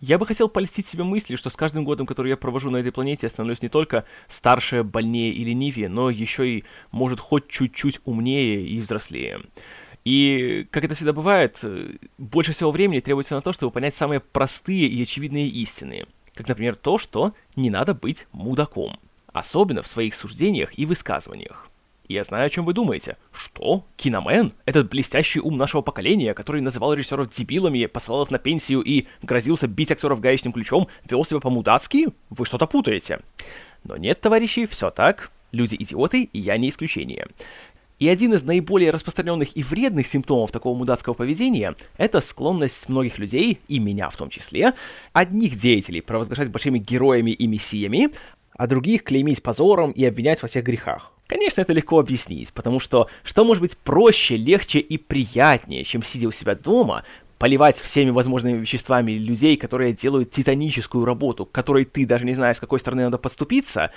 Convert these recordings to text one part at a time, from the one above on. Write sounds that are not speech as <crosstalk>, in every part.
Я бы хотел польстить себе мысли, что с каждым годом, который я провожу на этой планете, я становлюсь не только старше, больнее и ленивее, но еще и, может, хоть чуть-чуть умнее и взрослее. И, как это всегда бывает, э, больше всего времени требуется на то, чтобы понять самые простые и очевидные истины. Как, например, то, что не надо быть мудаком. Особенно в своих суждениях и высказываниях. Я знаю, о чем вы думаете. Что? Киномен? Этот блестящий ум нашего поколения, который называл режиссеров дебилами, посылал их на пенсию и грозился бить актеров гаечным ключом, вел себя по-мудацки? Вы что-то путаете. Но нет, товарищи, все так. Люди идиоты, и я не исключение. И один из наиболее распространенных и вредных симптомов такого мудацкого поведения – это склонность многих людей, и меня в том числе, одних деятелей провозглашать большими героями и мессиями, а других клеймить позором и обвинять во всех грехах. Конечно, это легко объяснить, потому что что может быть проще, легче и приятнее, чем сидя у себя дома, поливать всеми возможными веществами людей, которые делают титаническую работу, которой ты даже не знаешь, с какой стороны надо подступиться,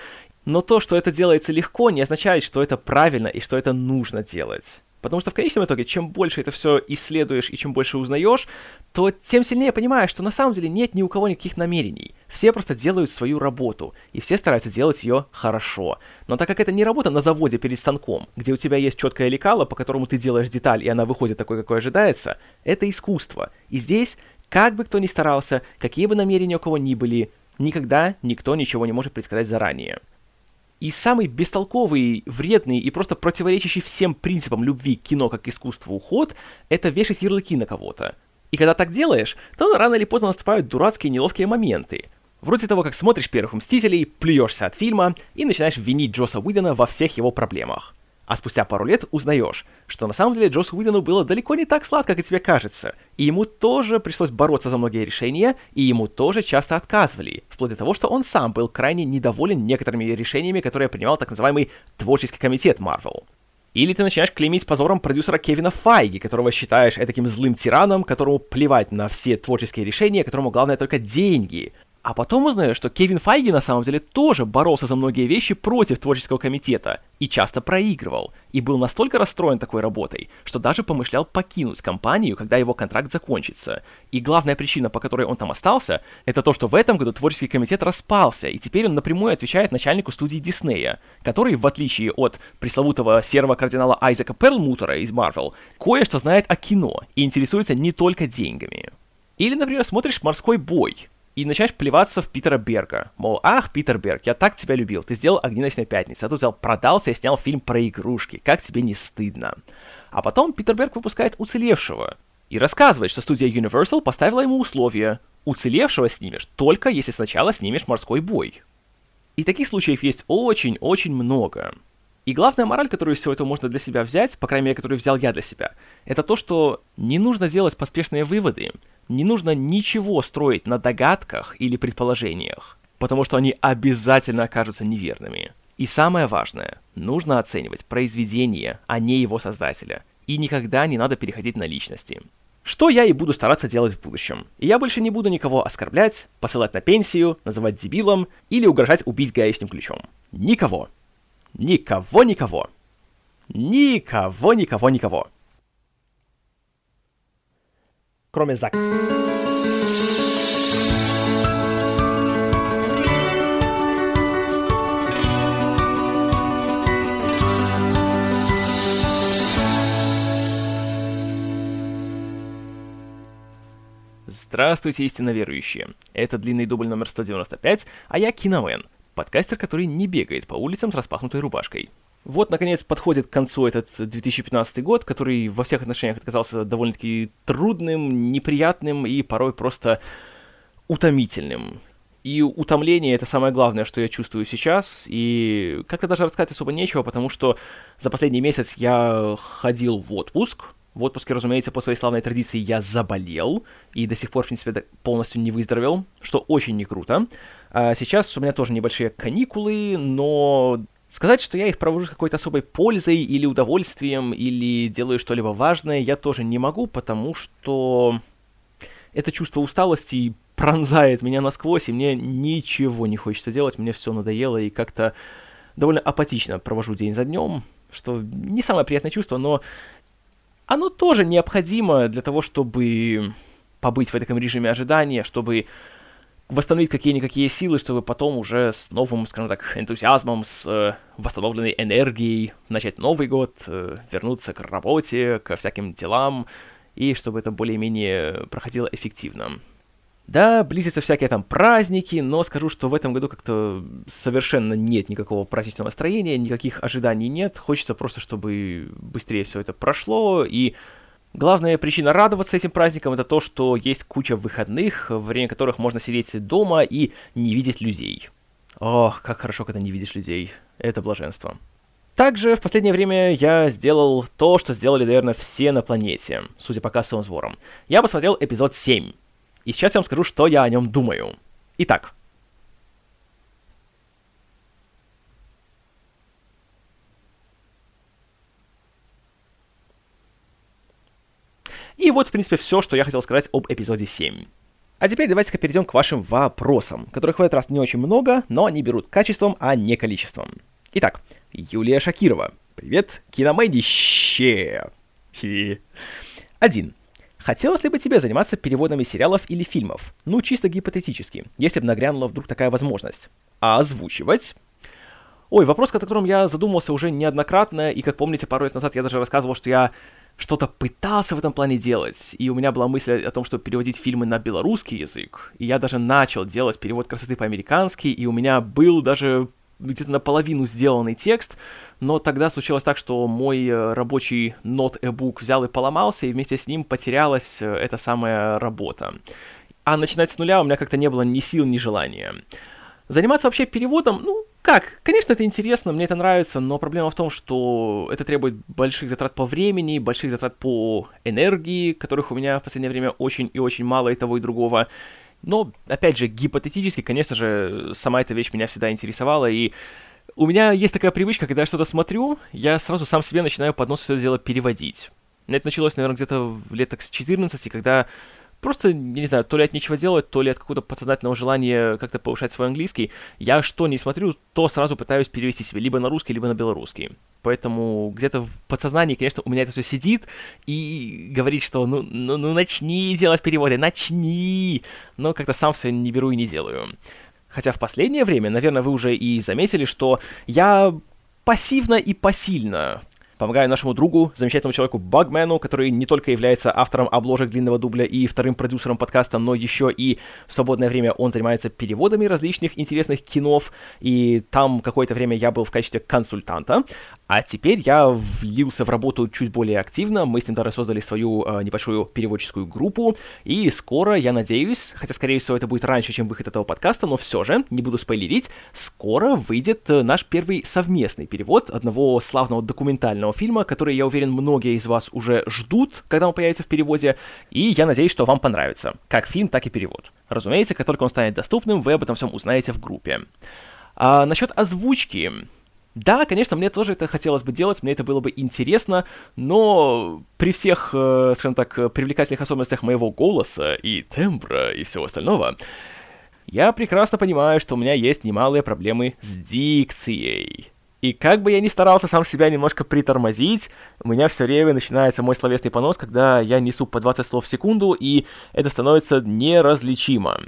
но то, что это делается легко, не означает, что это правильно и что это нужно делать. Потому что в конечном итоге, чем больше это все исследуешь и чем больше узнаешь, то тем сильнее понимаешь, что на самом деле нет ни у кого никаких намерений. Все просто делают свою работу, и все стараются делать ее хорошо. Но так как это не работа на заводе перед станком, где у тебя есть четкое лекало, по которому ты делаешь деталь, и она выходит такой, какой ожидается, это искусство. И здесь, как бы кто ни старался, какие бы намерения у кого ни были, никогда никто ничего не может предсказать заранее. И самый бестолковый, вредный и просто противоречащий всем принципам любви к кино как искусству уход — это вешать ярлыки на кого-то. И когда так делаешь, то рано или поздно наступают дурацкие неловкие моменты. Вроде того, как смотришь «Первых Мстителей», плюешься от фильма и начинаешь винить Джоса Уидона во всех его проблемах а спустя пару лет узнаешь, что на самом деле Джосу Уидону было далеко не так сладко, как тебе кажется, и ему тоже пришлось бороться за многие решения, и ему тоже часто отказывали, вплоть до того, что он сам был крайне недоволен некоторыми решениями, которые принимал так называемый творческий комитет Marvel. Или ты начинаешь клеймить позором продюсера Кевина Файги, которого считаешь таким злым тираном, которому плевать на все творческие решения, которому главное только деньги, а потом узнаю, что Кевин Файги на самом деле тоже боролся за многие вещи против творческого комитета и часто проигрывал, и был настолько расстроен такой работой, что даже помышлял покинуть компанию, когда его контракт закончится. И главная причина, по которой он там остался, это то, что в этом году творческий комитет распался, и теперь он напрямую отвечает начальнику студии Диснея, который, в отличие от пресловутого серого кардинала Айзека Перлмутера из Marvel, кое-что знает о кино и интересуется не только деньгами. Или, например, смотришь «Морской бой», и начинаешь плеваться в Питера Берга. Мол, ах, Питер Берг, я так тебя любил, ты сделал «Огни ночной пятницы», а тут взял, продался и снял фильм про игрушки, как тебе не стыдно. А потом Питер Берг выпускает «Уцелевшего», и рассказывает, что студия Universal поставила ему условия. Уцелевшего снимешь только если сначала снимешь морской бой. И таких случаев есть очень-очень много. И главная мораль, которую из всего этого можно для себя взять, по крайней мере, которую взял я для себя, это то, что не нужно делать поспешные выводы, не нужно ничего строить на догадках или предположениях, потому что они обязательно окажутся неверными. И самое важное, нужно оценивать произведение, а не его создателя. И никогда не надо переходить на личности. Что я и буду стараться делать в будущем. И я больше не буду никого оскорблять, посылать на пенсию, называть дебилом или угрожать убить гаечным ключом. Никого. Никого, никого. Никого, никого, никого. Кроме Зака. Здравствуйте, истинно верующие. Это длинный дубль номер 195, а я Киноэн, подкастер, который не бегает по улицам с распахнутой рубашкой. Вот, наконец, подходит к концу этот 2015 год, который во всех отношениях оказался довольно-таки трудным, неприятным и порой просто утомительным. И утомление — это самое главное, что я чувствую сейчас, и как-то даже рассказать особо нечего, потому что за последний месяц я ходил в отпуск, в отпуске, разумеется, по своей славной традиции я заболел и до сих пор, в принципе, полностью не выздоровел, что очень не круто. А сейчас у меня тоже небольшие каникулы, но Сказать, что я их провожу с какой-то особой пользой или удовольствием, или делаю что-либо важное, я тоже не могу, потому что это чувство усталости пронзает меня насквозь, и мне ничего не хочется делать, мне все надоело, и как-то довольно апатично провожу день за днем, что не самое приятное чувство, но оно тоже необходимо для того, чтобы побыть в этом режиме ожидания, чтобы восстановить какие-никакие силы, чтобы потом уже с новым, скажем так, <laughs> энтузиазмом, с э, восстановленной энергией начать Новый год, э, вернуться к работе, ко всяким делам, и чтобы это более-менее проходило эффективно. Да, близятся всякие там праздники, но скажу, что в этом году как-то совершенно нет никакого праздничного настроения, никаких ожиданий нет. Хочется просто, чтобы быстрее все это прошло, и Главная причина радоваться этим праздникам это то, что есть куча выходных, во время которых можно сидеть дома и не видеть людей. Ох, как хорошо, когда не видишь людей. Это блаженство. Также в последнее время я сделал то, что сделали, наверное, все на планете, судя по кассовым сборам. Я посмотрел эпизод 7. И сейчас я вам скажу, что я о нем думаю. Итак, И вот, в принципе, все, что я хотел сказать об эпизоде 7. А теперь давайте-ка перейдем к вашим вопросам, которых в этот раз не очень много, но они берут качеством, а не количеством. Итак, Юлия Шакирова. Привет, киномэдище! Один. Хотелось ли бы тебе заниматься переводами сериалов или фильмов? Ну, чисто гипотетически, если бы нагрянула вдруг такая возможность. А озвучивать? Ой, вопрос, о котором я задумался уже неоднократно, и, как помните, пару лет назад я даже рассказывал, что я что-то пытался в этом плане делать, и у меня была мысль о том, чтобы переводить фильмы на белорусский язык, и я даже начал делать перевод красоты по-американски, и у меня был даже где-то наполовину сделанный текст, но тогда случилось так, что мой э, рабочий нот-эбук взял и поломался, и вместе с ним потерялась э, эта самая работа. А начинать с нуля у меня как-то не было ни сил, ни желания. Заниматься вообще переводом, ну, как? Конечно, это интересно, мне это нравится, но проблема в том, что это требует больших затрат по времени, больших затрат по энергии, которых у меня в последнее время очень и очень мало и того, и другого. Но, опять же, гипотетически, конечно же, сама эта вещь меня всегда интересовала, и у меня есть такая привычка, когда я что-то смотрю, я сразу сам себе начинаю под нос все это дело переводить. Это началось, наверное, где-то лет так с 14, когда просто, я не знаю, то ли от нечего делать, то ли от какого-то подсознательного желания как-то повышать свой английский, я что не смотрю, то сразу пытаюсь перевести себе либо на русский, либо на белорусский. Поэтому где-то в подсознании, конечно, у меня это все сидит и говорит, что ну, ну, ну начни делать переводы, начни. Но как-то сам все не беру и не делаю. Хотя в последнее время, наверное, вы уже и заметили, что я пассивно и посильно Помогаю нашему другу, замечательному человеку Багмену, который не только является автором обложек длинного дубля и вторым продюсером подкаста, но еще и в свободное время он занимается переводами различных интересных кинов, и там какое-то время я был в качестве консультанта. А теперь я влился в работу чуть более активно, мы с ним даже создали свою э, небольшую переводческую группу, и скоро, я надеюсь, хотя, скорее всего, это будет раньше, чем выход этого подкаста, но все же, не буду спойлерить, скоро выйдет э, наш первый совместный перевод одного славного документального фильма, который, я уверен, многие из вас уже ждут, когда он появится в переводе, и я надеюсь, что вам понравится, как фильм, так и перевод. Разумеется, как только он станет доступным, вы об этом всем узнаете в группе. А насчет озвучки, да, конечно, мне тоже это хотелось бы делать, мне это было бы интересно, но при всех, э, скажем так, привлекательных особенностях моего голоса и тембра и всего остального, я прекрасно понимаю, что у меня есть немалые проблемы с дикцией. И как бы я ни старался сам себя немножко притормозить, у меня все время начинается мой словесный понос, когда я несу по 20 слов в секунду, и это становится неразличимо.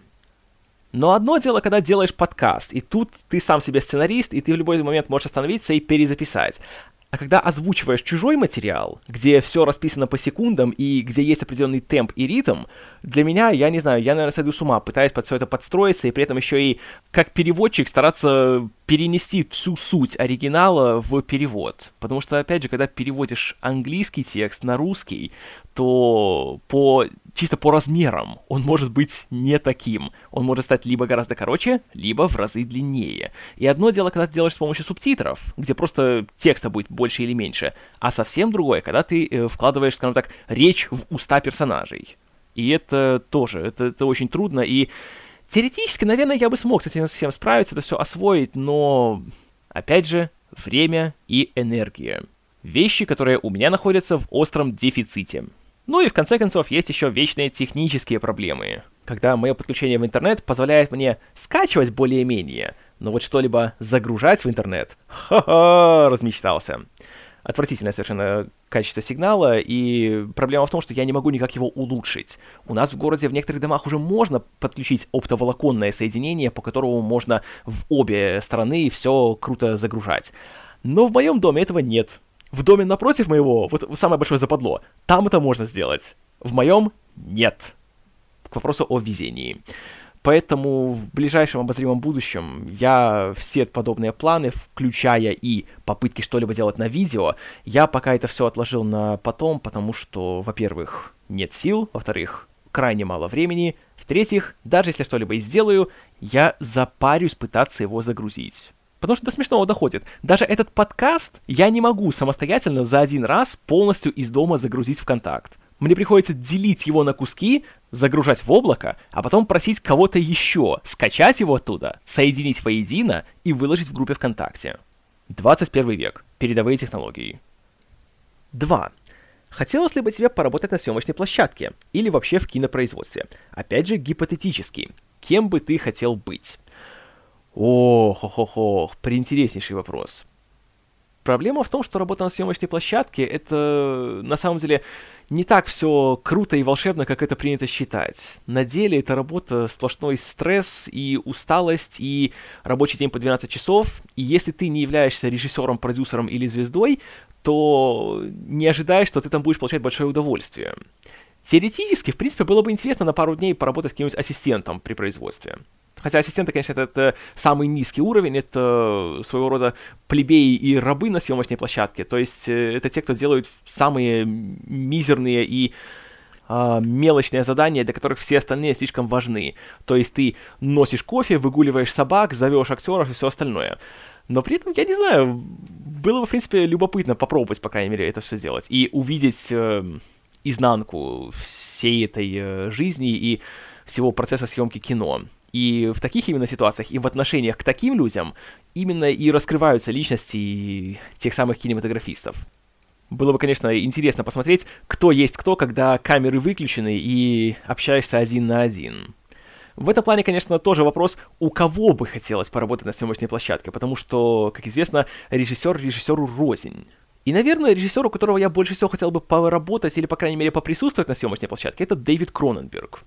Но одно дело, когда делаешь подкаст, и тут ты сам себе сценарист, и ты в любой момент можешь остановиться и перезаписать. А когда озвучиваешь чужой материал, где все расписано по секундам и где есть определенный темп и ритм, для меня, я не знаю, я, наверное, сойду с ума, пытаясь под все это подстроиться и при этом еще и как переводчик стараться перенести всю суть оригинала в перевод. Потому что, опять же, когда переводишь английский текст на русский, то по чисто по размерам он может быть не таким. Он может стать либо гораздо короче, либо в разы длиннее. И одно дело, когда ты делаешь с помощью субтитров, где просто текста будет больше или меньше, а совсем другое, когда ты э, вкладываешь, скажем так, речь в уста персонажей. И это тоже, это, это очень трудно, и теоретически, наверное, я бы смог с этим всем справиться, это все освоить, но, опять же, время и энергия. Вещи, которые у меня находятся в остром дефиците. Ну и в конце концов есть еще вечные технические проблемы, когда мое подключение в интернет позволяет мне скачивать более-менее, но вот что-либо загружать в интернет, <laughs> ха-ха, размечтался. Отвратительное совершенно качество сигнала, и проблема в том, что я не могу никак его улучшить. У нас в городе в некоторых домах уже можно подключить оптоволоконное соединение, по которому можно в обе стороны все круто загружать. Но в моем доме этого нет. В доме напротив моего, вот самое большое западло, там это можно сделать. В моем нет. К вопросу о везении. Поэтому в ближайшем обозримом будущем я все подобные планы, включая и попытки что-либо делать на видео, я пока это все отложил на потом, потому что, во-первых, нет сил, во-вторых, крайне мало времени, в-третьих, даже если что-либо и сделаю, я запарюсь пытаться его загрузить. Потому что до смешного доходит. Даже этот подкаст я не могу самостоятельно за один раз полностью из дома загрузить в контакт. Мне приходится делить его на куски, загружать в облако, а потом просить кого-то еще скачать его оттуда, соединить воедино и выложить в группе ВКонтакте. 21 век. Передовые технологии. 2. Хотелось ли бы тебе поработать на съемочной площадке или вообще в кинопроизводстве? Опять же, гипотетически. Кем бы ты хотел быть? Ох, ох, ох, ох, приинтереснейший вопрос. Проблема в том, что работа на съемочной площадке это на самом деле не так все круто и волшебно, как это принято считать. На деле это работа сплошной стресс и усталость, и рабочий день по 12 часов. И если ты не являешься режиссером, продюсером или звездой, то не ожидай, что ты там будешь получать большое удовольствие. Теоретически, в принципе, было бы интересно на пару дней поработать с каким-нибудь ассистентом при производстве. Хотя ассистенты, конечно, это, это самый низкий уровень, это своего рода плебеи и рабы на съемочной площадке. То есть э, это те, кто делают самые мизерные и э, мелочные задания, для которых все остальные слишком важны. То есть ты носишь кофе, выгуливаешь собак, зовешь актеров и все остальное. Но при этом, я не знаю, было бы, в принципе, любопытно попробовать, по крайней мере, это все сделать. И увидеть э, изнанку всей этой э, жизни и всего процесса съемки кино. И в таких именно ситуациях, и в отношениях к таким людям именно и раскрываются личности тех самых кинематографистов. Было бы, конечно, интересно посмотреть, кто есть кто, когда камеры выключены и общаешься один на один. В этом плане, конечно, тоже вопрос, у кого бы хотелось поработать на съемочной площадке, потому что, как известно, режиссер режиссеру рознь. И, наверное, режиссер, у которого я больше всего хотел бы поработать или, по крайней мере, поприсутствовать на съемочной площадке, это Дэвид Кроненберг.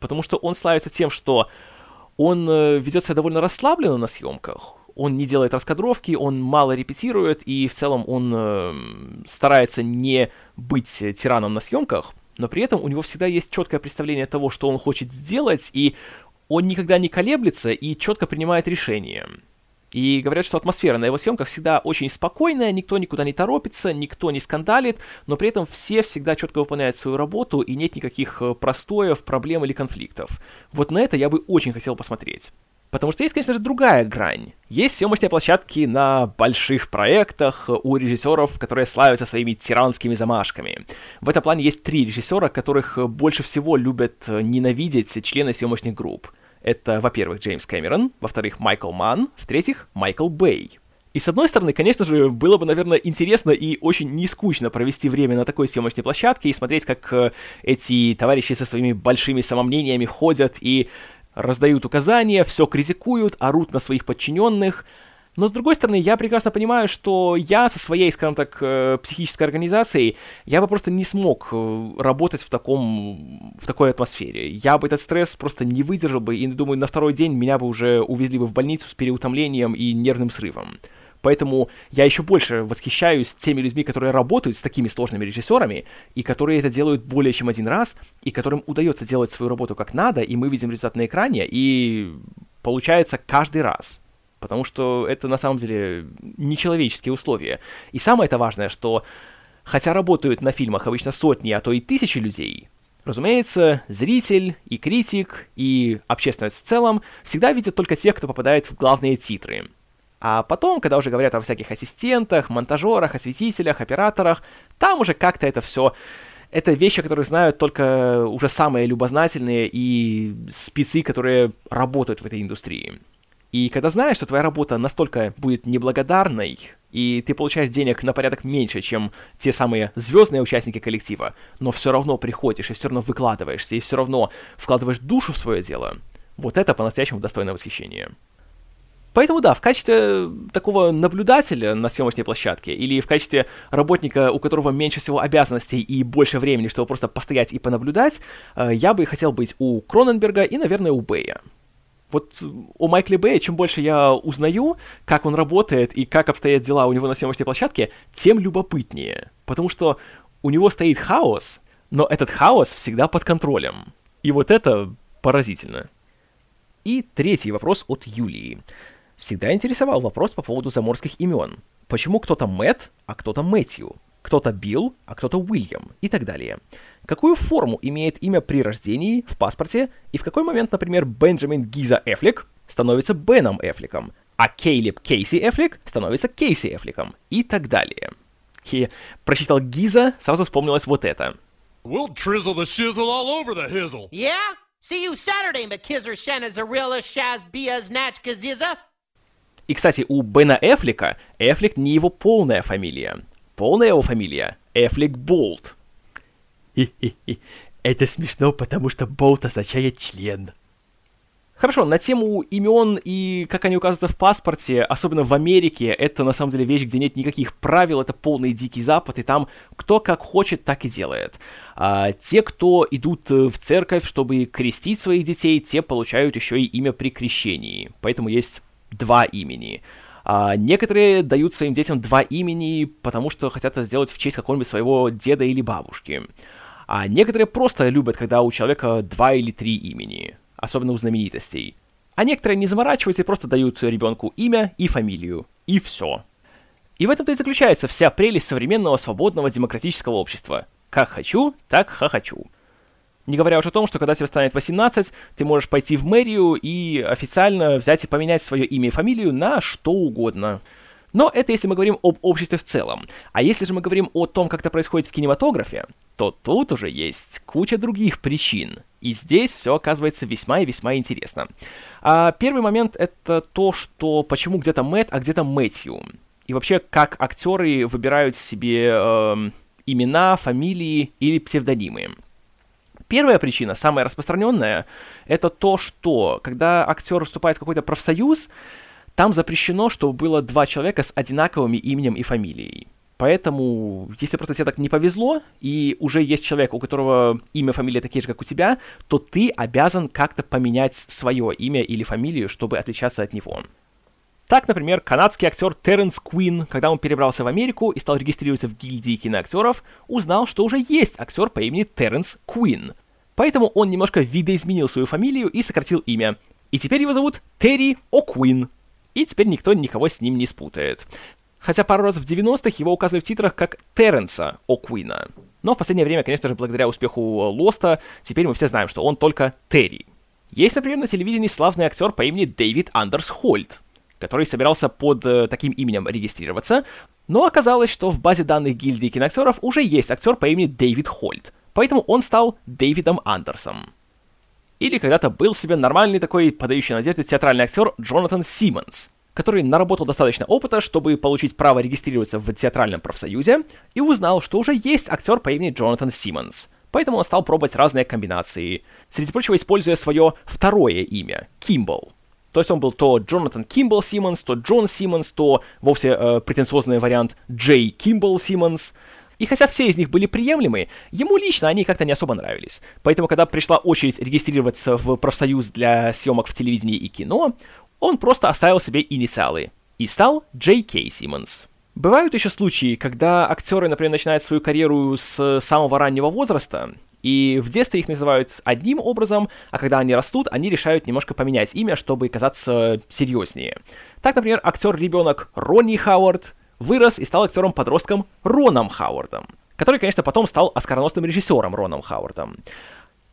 Потому что он славится тем, что он э, ведет себя довольно расслабленно на съемках. Он не делает раскадровки, он мало репетирует, и в целом он э, старается не быть тираном на съемках, но при этом у него всегда есть четкое представление того, что он хочет сделать, и он никогда не колеблется и четко принимает решения. И говорят, что атмосфера на его съемках всегда очень спокойная, никто никуда не торопится, никто не скандалит, но при этом все всегда четко выполняют свою работу и нет никаких э, простоев, проблем или конфликтов. Вот на это я бы очень хотел посмотреть. Потому что есть, конечно же, другая грань. Есть съемочные площадки на больших проектах у режиссеров, которые славятся своими тиранскими замашками. В этом плане есть три режиссера, которых больше всего любят э, ненавидеть члены съемочных групп. Это, во-первых, Джеймс Кэмерон, во-вторых, Майкл Манн, в-третьих, Майкл Бэй. И с одной стороны, конечно же, было бы, наверное, интересно и очень нескучно провести время на такой съемочной площадке и смотреть, как э, эти товарищи со своими большими самомнениями ходят и раздают указания, все критикуют, орут на своих подчиненных — но с другой стороны, я прекрасно понимаю, что я со своей, скажем так, э, психической организацией, я бы просто не смог э, работать в таком, в такой атмосфере. Я бы этот стресс просто не выдержал бы, и, думаю, на второй день меня бы уже увезли бы в больницу с переутомлением и нервным срывом. Поэтому я еще больше восхищаюсь теми людьми, которые работают с такими сложными режиссерами, и которые это делают более чем один раз, и которым удается делать свою работу как надо, и мы видим результат на экране, и получается каждый раз потому что это на самом деле нечеловеческие условия. И самое это важное, что хотя работают на фильмах обычно сотни, а то и тысячи людей, разумеется, зритель и критик и общественность в целом всегда видят только тех, кто попадает в главные титры. А потом, когда уже говорят о всяких ассистентах, монтажерах, осветителях, операторах, там уже как-то это все это вещи, которые знают только уже самые любознательные и спецы, которые работают в этой индустрии. И когда знаешь, что твоя работа настолько будет неблагодарной, и ты получаешь денег на порядок меньше, чем те самые звездные участники коллектива, но все равно приходишь и все равно выкладываешься, и все равно вкладываешь душу в свое дело, вот это по-настоящему достойно восхищения. Поэтому да, в качестве такого наблюдателя на съемочной площадке или в качестве работника, у которого меньше всего обязанностей и больше времени, чтобы просто постоять и понаблюдать, э, я бы хотел быть у Кроненберга и, наверное, у Бэя. Вот у Майкла Бэя, чем больше я узнаю, как он работает и как обстоят дела у него на съемочной площадке, тем любопытнее. Потому что у него стоит хаос, но этот хаос всегда под контролем. И вот это поразительно. И третий вопрос от Юлии. Всегда интересовал вопрос по поводу заморских имен. Почему кто-то Мэтт, а кто-то Мэтью? Кто-то Билл, а кто-то Уильям и так далее. Какую форму имеет имя при рождении, в паспорте, и в какой момент, например, Бенджамин Гиза Эфлик становится Беном Эфликом, а Кейлип Кейси Эфлик становится Кейси Эфликом и так далее. И прочитал Гиза, сразу вспомнилось вот это. We'll trizzle the shizzle all over the hizzle. Yeah? See you Saturday, McKizzer Shanazarilla Shaz Biaz Natch Kaziza. И, кстати, у Бена Эфлика Эфлик не его полная фамилия. Полная его фамилия Эфлик Болт. Хи-хи-хи. Это смешно, потому что Болт означает член. Хорошо, на тему имен и как они указываются в паспорте, особенно в Америке, это на самом деле вещь, где нет никаких правил, это полный дикий запад, и там кто как хочет, так и делает. А те, кто идут э, в церковь, чтобы крестить своих детей, те получают еще и имя при крещении. Поэтому есть два имени. А некоторые дают своим детям два имени, потому что хотят это сделать в честь какого-нибудь своего деда или бабушки. А некоторые просто любят, когда у человека два или три имени особенно у знаменитостей. А некоторые не заморачиваются и просто дают ребенку имя и фамилию. И все. И в этом-то и заключается вся прелесть современного свободного демократического общества. Как хочу, так хохочу. Не говоря уже о том, что когда тебе станет 18, ты можешь пойти в мэрию и официально взять и поменять свое имя и фамилию на что угодно. Но это если мы говорим об обществе в целом. А если же мы говорим о том, как это происходит в кинематографе, то тут уже есть куча других причин. И здесь все оказывается весьма и весьма интересно. А первый момент это то, что почему где-то Мэтт, а где-то Мэтью. И вообще, как актеры выбирают себе э, имена, фамилии или псевдонимы. Первая причина, самая распространенная, это то, что когда актер вступает в какой-то профсоюз, там запрещено, чтобы было два человека с одинаковыми именем и фамилией. Поэтому, если просто тебе так не повезло, и уже есть человек, у которого имя, фамилия такие же, как у тебя, то ты обязан как-то поменять свое имя или фамилию, чтобы отличаться от него. Так, например, канадский актер Терренс Куин, когда он перебрался в Америку и стал регистрироваться в гильдии киноактеров, узнал, что уже есть актер по имени Терренс Куин. Поэтому он немножко видоизменил свою фамилию и сократил имя. И теперь его зовут Терри О'Куин и теперь никто никого с ним не спутает. Хотя пару раз в 90-х его указывали в титрах как Терренса О'Куина. Но в последнее время, конечно же, благодаря успеху Лоста, теперь мы все знаем, что он только Терри. Есть, например, на телевидении славный актер по имени Дэвид Андерс Хольт, который собирался под э, таким именем регистрироваться, но оказалось, что в базе данных гильдии киноактеров уже есть актер по имени Дэвид Хольт, поэтому он стал Дэвидом Андерсом. Или когда-то был себе нормальный такой подающий надежды театральный актер Джонатан Симмонс, который наработал достаточно опыта, чтобы получить право регистрироваться в театральном профсоюзе, и узнал, что уже есть актер по имени Джонатан Симмонс. Поэтому он стал пробовать разные комбинации, среди прочего используя свое второе имя — Кимбл. То есть он был то Джонатан Кимбл Симмонс, то Джон Симмонс, то вовсе э, претенциозный вариант Джей Кимбл Симмонс — и хотя все из них были приемлемы, ему лично они как-то не особо нравились. Поэтому, когда пришла очередь регистрироваться в профсоюз для съемок в телевидении и кино, он просто оставил себе инициалы и стал Джей Кей Симмонс. Бывают еще случаи, когда актеры, например, начинают свою карьеру с самого раннего возраста, и в детстве их называют одним образом, а когда они растут, они решают немножко поменять имя, чтобы казаться серьезнее. Так, например, актер-ребенок Ронни Хауард вырос и стал актером-подростком Роном Хауардом, который, конечно, потом стал оскароносным режиссером Роном Хауардом.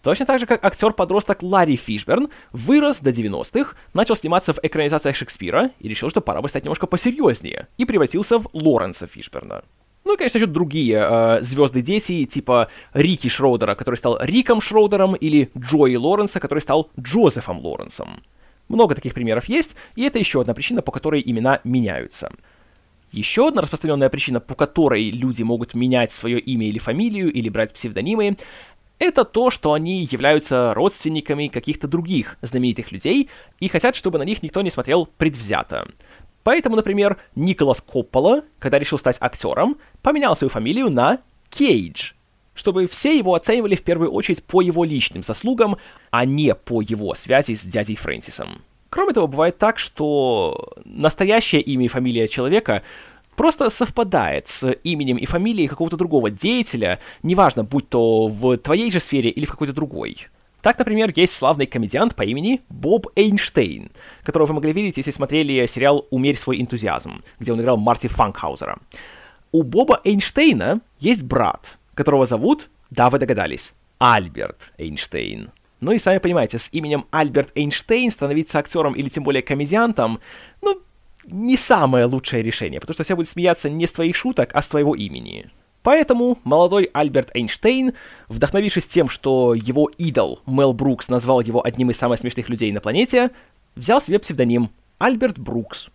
Точно так же, как актер-подросток Ларри Фишберн вырос до 90-х, начал сниматься в экранизациях Шекспира и решил, что пора бы стать немножко посерьезнее, и превратился в Лоренса Фишберна. Ну и, конечно, еще другие э, звезды-дети, типа Рики Шроудера, который стал Риком Шроудером, или Джои Лоренса, который стал Джозефом Лоренсом. Много таких примеров есть, и это еще одна причина, по которой имена меняются. Еще одна распространенная причина, по которой люди могут менять свое имя или фамилию, или брать псевдонимы, это то, что они являются родственниками каких-то других знаменитых людей и хотят, чтобы на них никто не смотрел предвзято. Поэтому, например, Николас Коппола, когда решил стать актером, поменял свою фамилию на Кейдж, чтобы все его оценивали в первую очередь по его личным заслугам, а не по его связи с дядей Фрэнсисом. Кроме того, бывает так, что настоящее имя и фамилия человека просто совпадает с именем и фамилией какого-то другого деятеля, неважно, будь то в твоей же сфере или в какой-то другой. Так, например, есть славный комедиант по имени Боб Эйнштейн, которого вы могли видеть, если смотрели сериал «Умерь свой энтузиазм», где он играл Марти Фанкхаузера. У Боба Эйнштейна есть брат, которого зовут, да, вы догадались, Альберт Эйнштейн. Ну и сами понимаете, с именем Альберт Эйнштейн становиться актером или тем более комедиантом, ну, не самое лучшее решение, потому что все будут смеяться не с твоих шуток, а с твоего имени. Поэтому молодой Альберт Эйнштейн, вдохновившись тем, что его идол Мел Брукс назвал его одним из самых смешных людей на планете, взял себе псевдоним Альберт Брукс.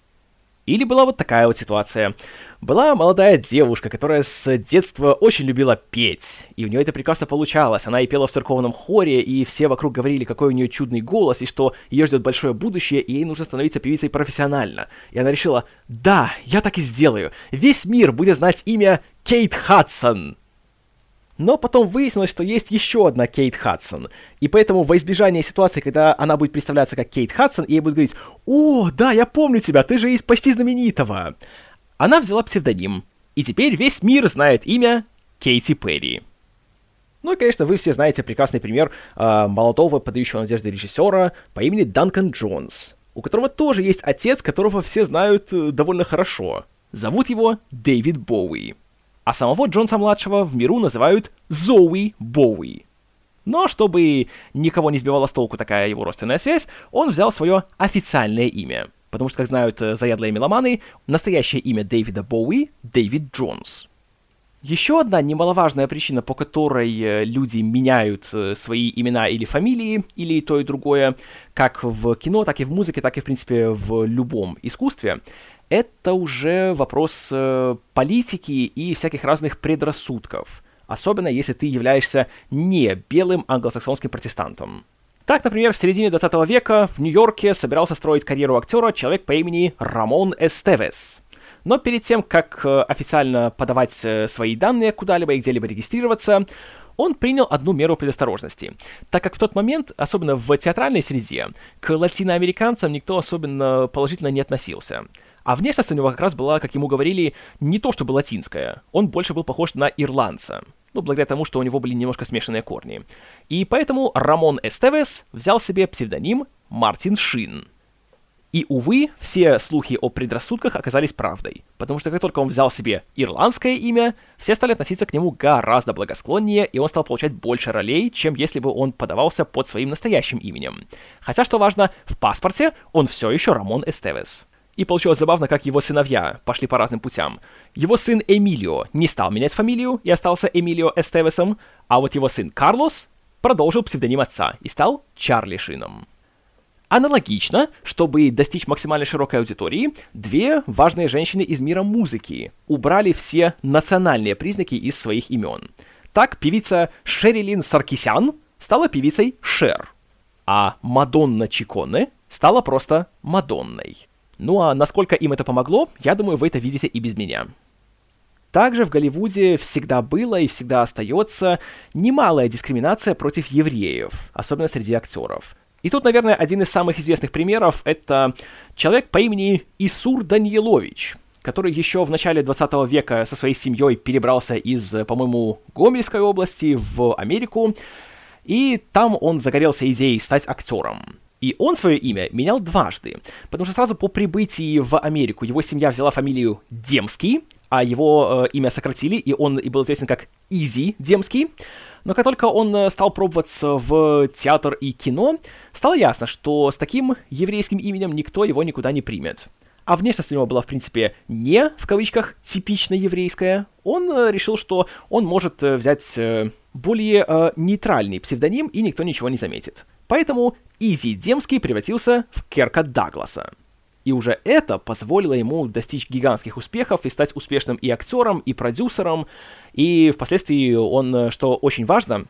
Или была вот такая вот ситуация. Была молодая девушка, которая с детства очень любила петь, и у нее это прекрасно получалось. Она и пела в церковном хоре, и все вокруг говорили, какой у нее чудный голос, и что ее ждет большое будущее, и ей нужно становиться певицей профессионально. И она решила, да, я так и сделаю. Весь мир будет знать имя Кейт Хадсон. Но потом выяснилось, что есть еще одна Кейт Хадсон. И поэтому во избежание ситуации, когда она будет представляться как Кейт Хадсон, ей будет говорить «О, да, я помню тебя, ты же из «Спасти знаменитого», она взяла псевдоним. И теперь весь мир знает имя Кейти Перри. Ну и, конечно, вы все знаете прекрасный пример э, молодого, подающего надежды режиссера по имени Данкан Джонс, у которого тоже есть отец, которого все знают э, довольно хорошо. Зовут его Дэвид Боуи а самого Джонса-младшего в миру называют Зоуи Боуи. Но чтобы никого не сбивала с толку такая его родственная связь, он взял свое официальное имя. Потому что, как знают э, заядлые меломаны, настоящее имя Дэвида Боуи — Дэвид Джонс. Еще одна немаловажная причина, по которой э, люди меняют э, свои имена или фамилии, или то и другое, как в кино, так и в музыке, так и, в принципе, в любом искусстве, это уже вопрос э, политики и всяких разных предрассудков, особенно если ты являешься не белым англосаксонским протестантом. Так, например, в середине 20 века в Нью-Йорке собирался строить карьеру актера человек по имени Рамон Эстевес. Но перед тем, как э, официально подавать э, свои данные куда-либо и где-либо регистрироваться, он принял одну меру предосторожности, так как в тот момент, особенно в театральной среде, к латиноамериканцам никто особенно положительно не относился. А внешность у него как раз была, как ему говорили, не то чтобы латинская. Он больше был похож на ирландца. Ну, благодаря тому, что у него были немножко смешанные корни. И поэтому Рамон Эстевес взял себе псевдоним Мартин Шин. И, увы, все слухи о предрассудках оказались правдой, потому что как только он взял себе ирландское имя, все стали относиться к нему гораздо благосклоннее, и он стал получать больше ролей, чем если бы он подавался под своим настоящим именем. Хотя, что важно, в паспорте он все еще Рамон Эстевес. И получилось забавно, как его сыновья пошли по разным путям. Его сын Эмилио не стал менять фамилию и остался Эмилио Эстевесом, а вот его сын Карлос продолжил псевдоним отца и стал Чарли Шином. Аналогично, чтобы достичь максимально широкой аудитории, две важные женщины из мира музыки убрали все национальные признаки из своих имен. Так, певица Шерилин Саркисян стала певицей Шер, а Мадонна Чиконе стала просто Мадонной. Ну а насколько им это помогло, я думаю, вы это видите и без меня. Также в Голливуде всегда было и всегда остается немалая дискриминация против евреев, особенно среди актеров. И тут, наверное, один из самых известных примеров — это человек по имени Исур Даниелович, который еще в начале 20 века со своей семьей перебрался из, по-моему, Гомельской области в Америку, и там он загорелся идеей стать актером. И он свое имя менял дважды, потому что сразу по прибытии в Америку его семья взяла фамилию Демский, а его э, имя сократили, и он и был известен как Изи Демский. Но как только он э, стал пробоваться в театр и кино, стало ясно, что с таким еврейским именем никто его никуда не примет. А внешность у него была, в принципе, не, в кавычках, типично еврейская. Он э, решил, что он может э, взять более нейтральный псевдоним, и никто ничего не заметит. Поэтому Изи Демский превратился в Керка Дагласа. И уже это позволило ему достичь гигантских успехов и стать успешным и актером, и продюсером. И впоследствии он, что очень важно,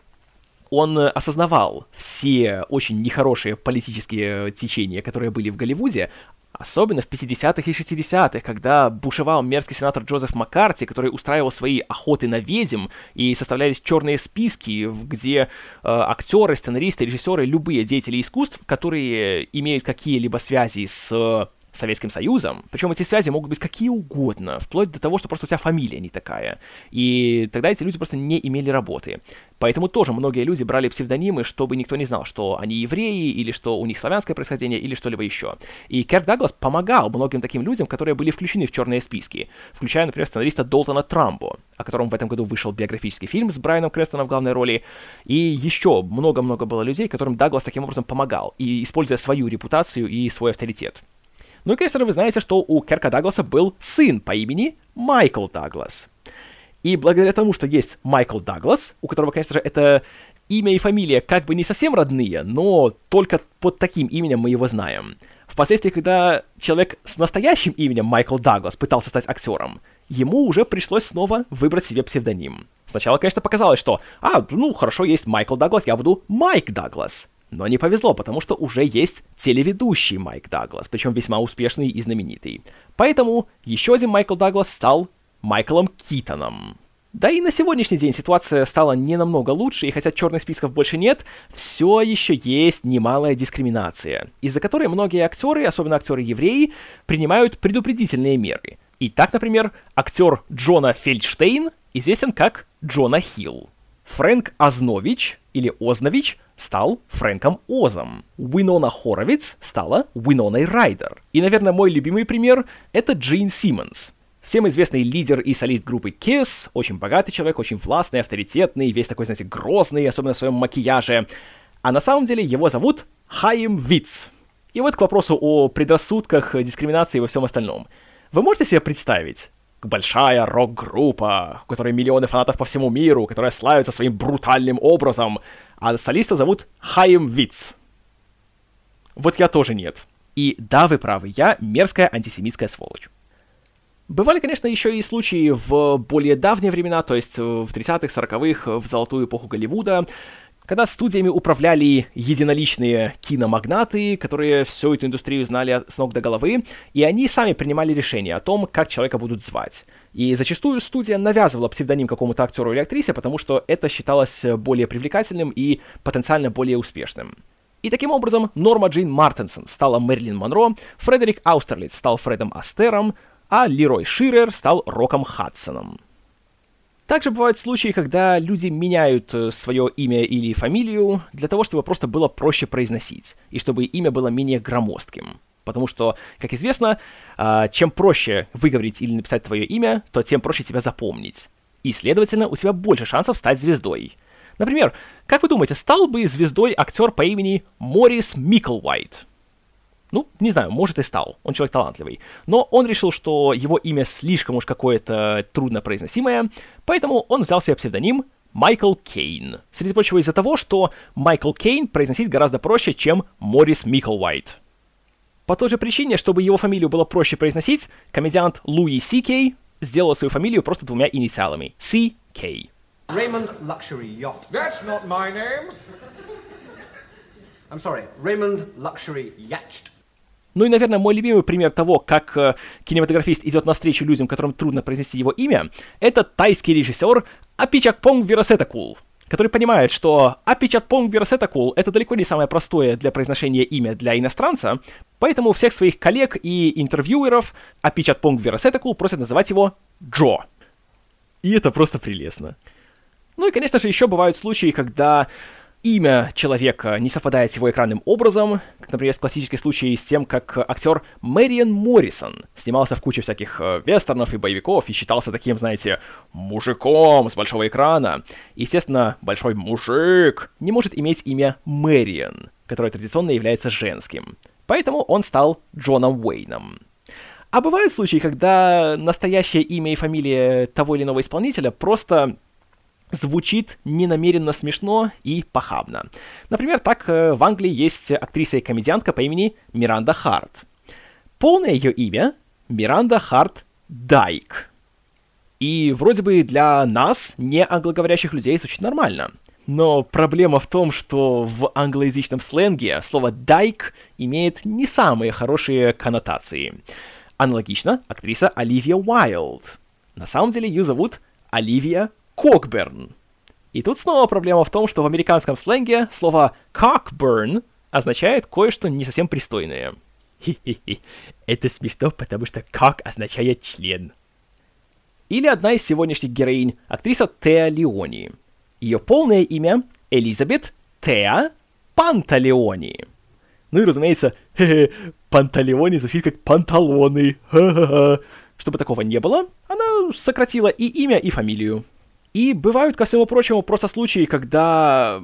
он осознавал все очень нехорошие политические течения, которые были в Голливуде, Особенно в 50-х и 60-х, когда бушевал мерзкий сенатор Джозеф Маккарти, который устраивал свои охоты на ведьм, и составлялись черные списки, где э, актеры, сценаристы, режиссеры, любые деятели искусств, которые имеют какие-либо связи с Советским Союзом, причем эти связи могут быть какие угодно, вплоть до того, что просто у тебя фамилия не такая. И тогда эти люди просто не имели работы. Поэтому тоже многие люди брали псевдонимы, чтобы никто не знал, что они евреи, или что у них славянское происхождение, или что-либо еще. И Керк Даглас помогал многим таким людям, которые были включены в черные списки, включая, например, сценариста Долтона Трамбо, о котором в этом году вышел биографический фильм с Брайаном Крестоном в главной роли, и еще много-много было людей, которым Даглас таким образом помогал, и используя свою репутацию и свой авторитет. Ну и, конечно, вы знаете, что у Керка Дагласа был сын по имени Майкл Даглас. И благодаря тому, что есть Майкл Даглас, у которого, конечно же, это имя и фамилия как бы не совсем родные, но только под таким именем мы его знаем. Впоследствии, когда человек с настоящим именем Майкл Даглас пытался стать актером, ему уже пришлось снова выбрать себе псевдоним. Сначала, конечно, показалось, что, а, ну, хорошо, есть Майкл Даглас, я буду Майк Даглас. Но не повезло, потому что уже есть телеведущий Майк Даглас, причем весьма успешный и знаменитый. Поэтому еще один Майкл Даглас стал Майклом Китоном. Да и на сегодняшний день ситуация стала не намного лучше, и хотя черных списков больше нет, все еще есть немалая дискриминация, из-за которой многие актеры, особенно актеры-евреи, принимают предупредительные меры. И так, например, актер Джона Фельдштейн известен как Джона Хилл. Фрэнк Ознович, или Ознович, стал Фрэнком Озом. Уинона Хоровиц стала Уиноной Райдер. И, наверное, мой любимый пример — это Джин Симмонс. Всем известный лидер и солист группы Kiss, очень богатый человек, очень властный, авторитетный, весь такой, знаете, грозный, особенно в своем макияже. А на самом деле его зовут Хайм Виц. И вот к вопросу о предрассудках, дискриминации и во всем остальном. Вы можете себе представить, большая рок-группа, у которой миллионы фанатов по всему миру, которая славится своим брутальным образом, а солиста зовут Хайм Виц. Вот я тоже нет. И да, вы правы, я мерзкая антисемитская сволочь. Бывали, конечно, еще и случаи в более давние времена, то есть в 30-х, 40-х, в золотую эпоху Голливуда, когда студиями управляли единоличные киномагнаты, которые всю эту индустрию знали с ног до головы, и они сами принимали решение о том, как человека будут звать. И зачастую студия навязывала псевдоним какому-то актеру или актрисе, потому что это считалось более привлекательным и потенциально более успешным. И таким образом Норма Джин Мартенсон стала Мэрилин Монро, Фредерик Аустерлиц стал Фредом Астером, а Лерой Ширер стал Роком Хадсоном. Также бывают случаи, когда люди меняют э, свое имя или фамилию для того, чтобы просто было проще произносить, и чтобы имя было менее громоздким. Потому что, как известно, а, чем проще выговорить или написать твое имя, то тем проще тебя запомнить. И, следовательно, у тебя больше шансов стать звездой. Например, как вы думаете, стал бы звездой актер по имени Морис Миклвайт? Ну, не знаю, может и стал, он человек талантливый. Но он решил, что его имя слишком уж какое-то труднопроизносимое, поэтому он взял себе псевдоним Майкл Кейн. Среди прочего из-за того, что Майкл Кейн произносить гораздо проще, чем Морис Миклвайт. По той же причине, чтобы его фамилию было проще произносить, комедиант Луи Си Кей сделал свою фамилию просто двумя инициалами. Си Кей. Raymond Luxury Yacht. That's not my name. I'm sorry, Raymond Luxury Yacht. Ну и, наверное, мой любимый пример того, как э, кинематографист идет навстречу людям, которым трудно произнести его имя, это тайский режиссер Апичакпонг Вирасетакул, который понимает, что Апичакпонг Вирасетакул — это далеко не самое простое для произношения имя для иностранца, поэтому всех своих коллег и интервьюеров Апичакпонг Вирасетакул просят называть его Джо. И это просто прелестно. Ну и, конечно же, еще бывают случаи, когда имя человека не совпадает с его экранным образом, например, классический случай с тем, как актер Мэриан Моррисон снимался в куче всяких э, вестернов и боевиков и считался таким, знаете, мужиком с большого экрана. Естественно, большой мужик не может иметь имя Мэриан, которое традиционно является женским. Поэтому он стал Джоном Уэйном. А бывают случаи, когда настоящее имя и фамилия того или иного исполнителя просто звучит ненамеренно смешно и похабно. Например, так э, в Англии есть актриса и комедиантка по имени Миранда Харт. Полное ее имя — Миранда Харт Дайк. И вроде бы для нас, не англоговорящих людей, звучит нормально. Но проблема в том, что в англоязычном сленге слово «дайк» имеет не самые хорошие коннотации. Аналогично актриса Оливия Уайлд. На самом деле ее зовут Оливия Кокберн. И тут снова проблема в том, что в американском сленге слово «cockburn» означает кое-что не совсем пристойное. Хи-хи-хи. Это смешно, потому что «cock» означает «член». Или одна из сегодняшних героинь, актриса Теа Леони. Ее полное имя — Элизабет Теа Панталеони. Ну и, разумеется, Панталеони звучит как панталоны. Чтобы такого не было, она сократила и имя, и фамилию. И бывают, ко всему прочему, просто случаи, когда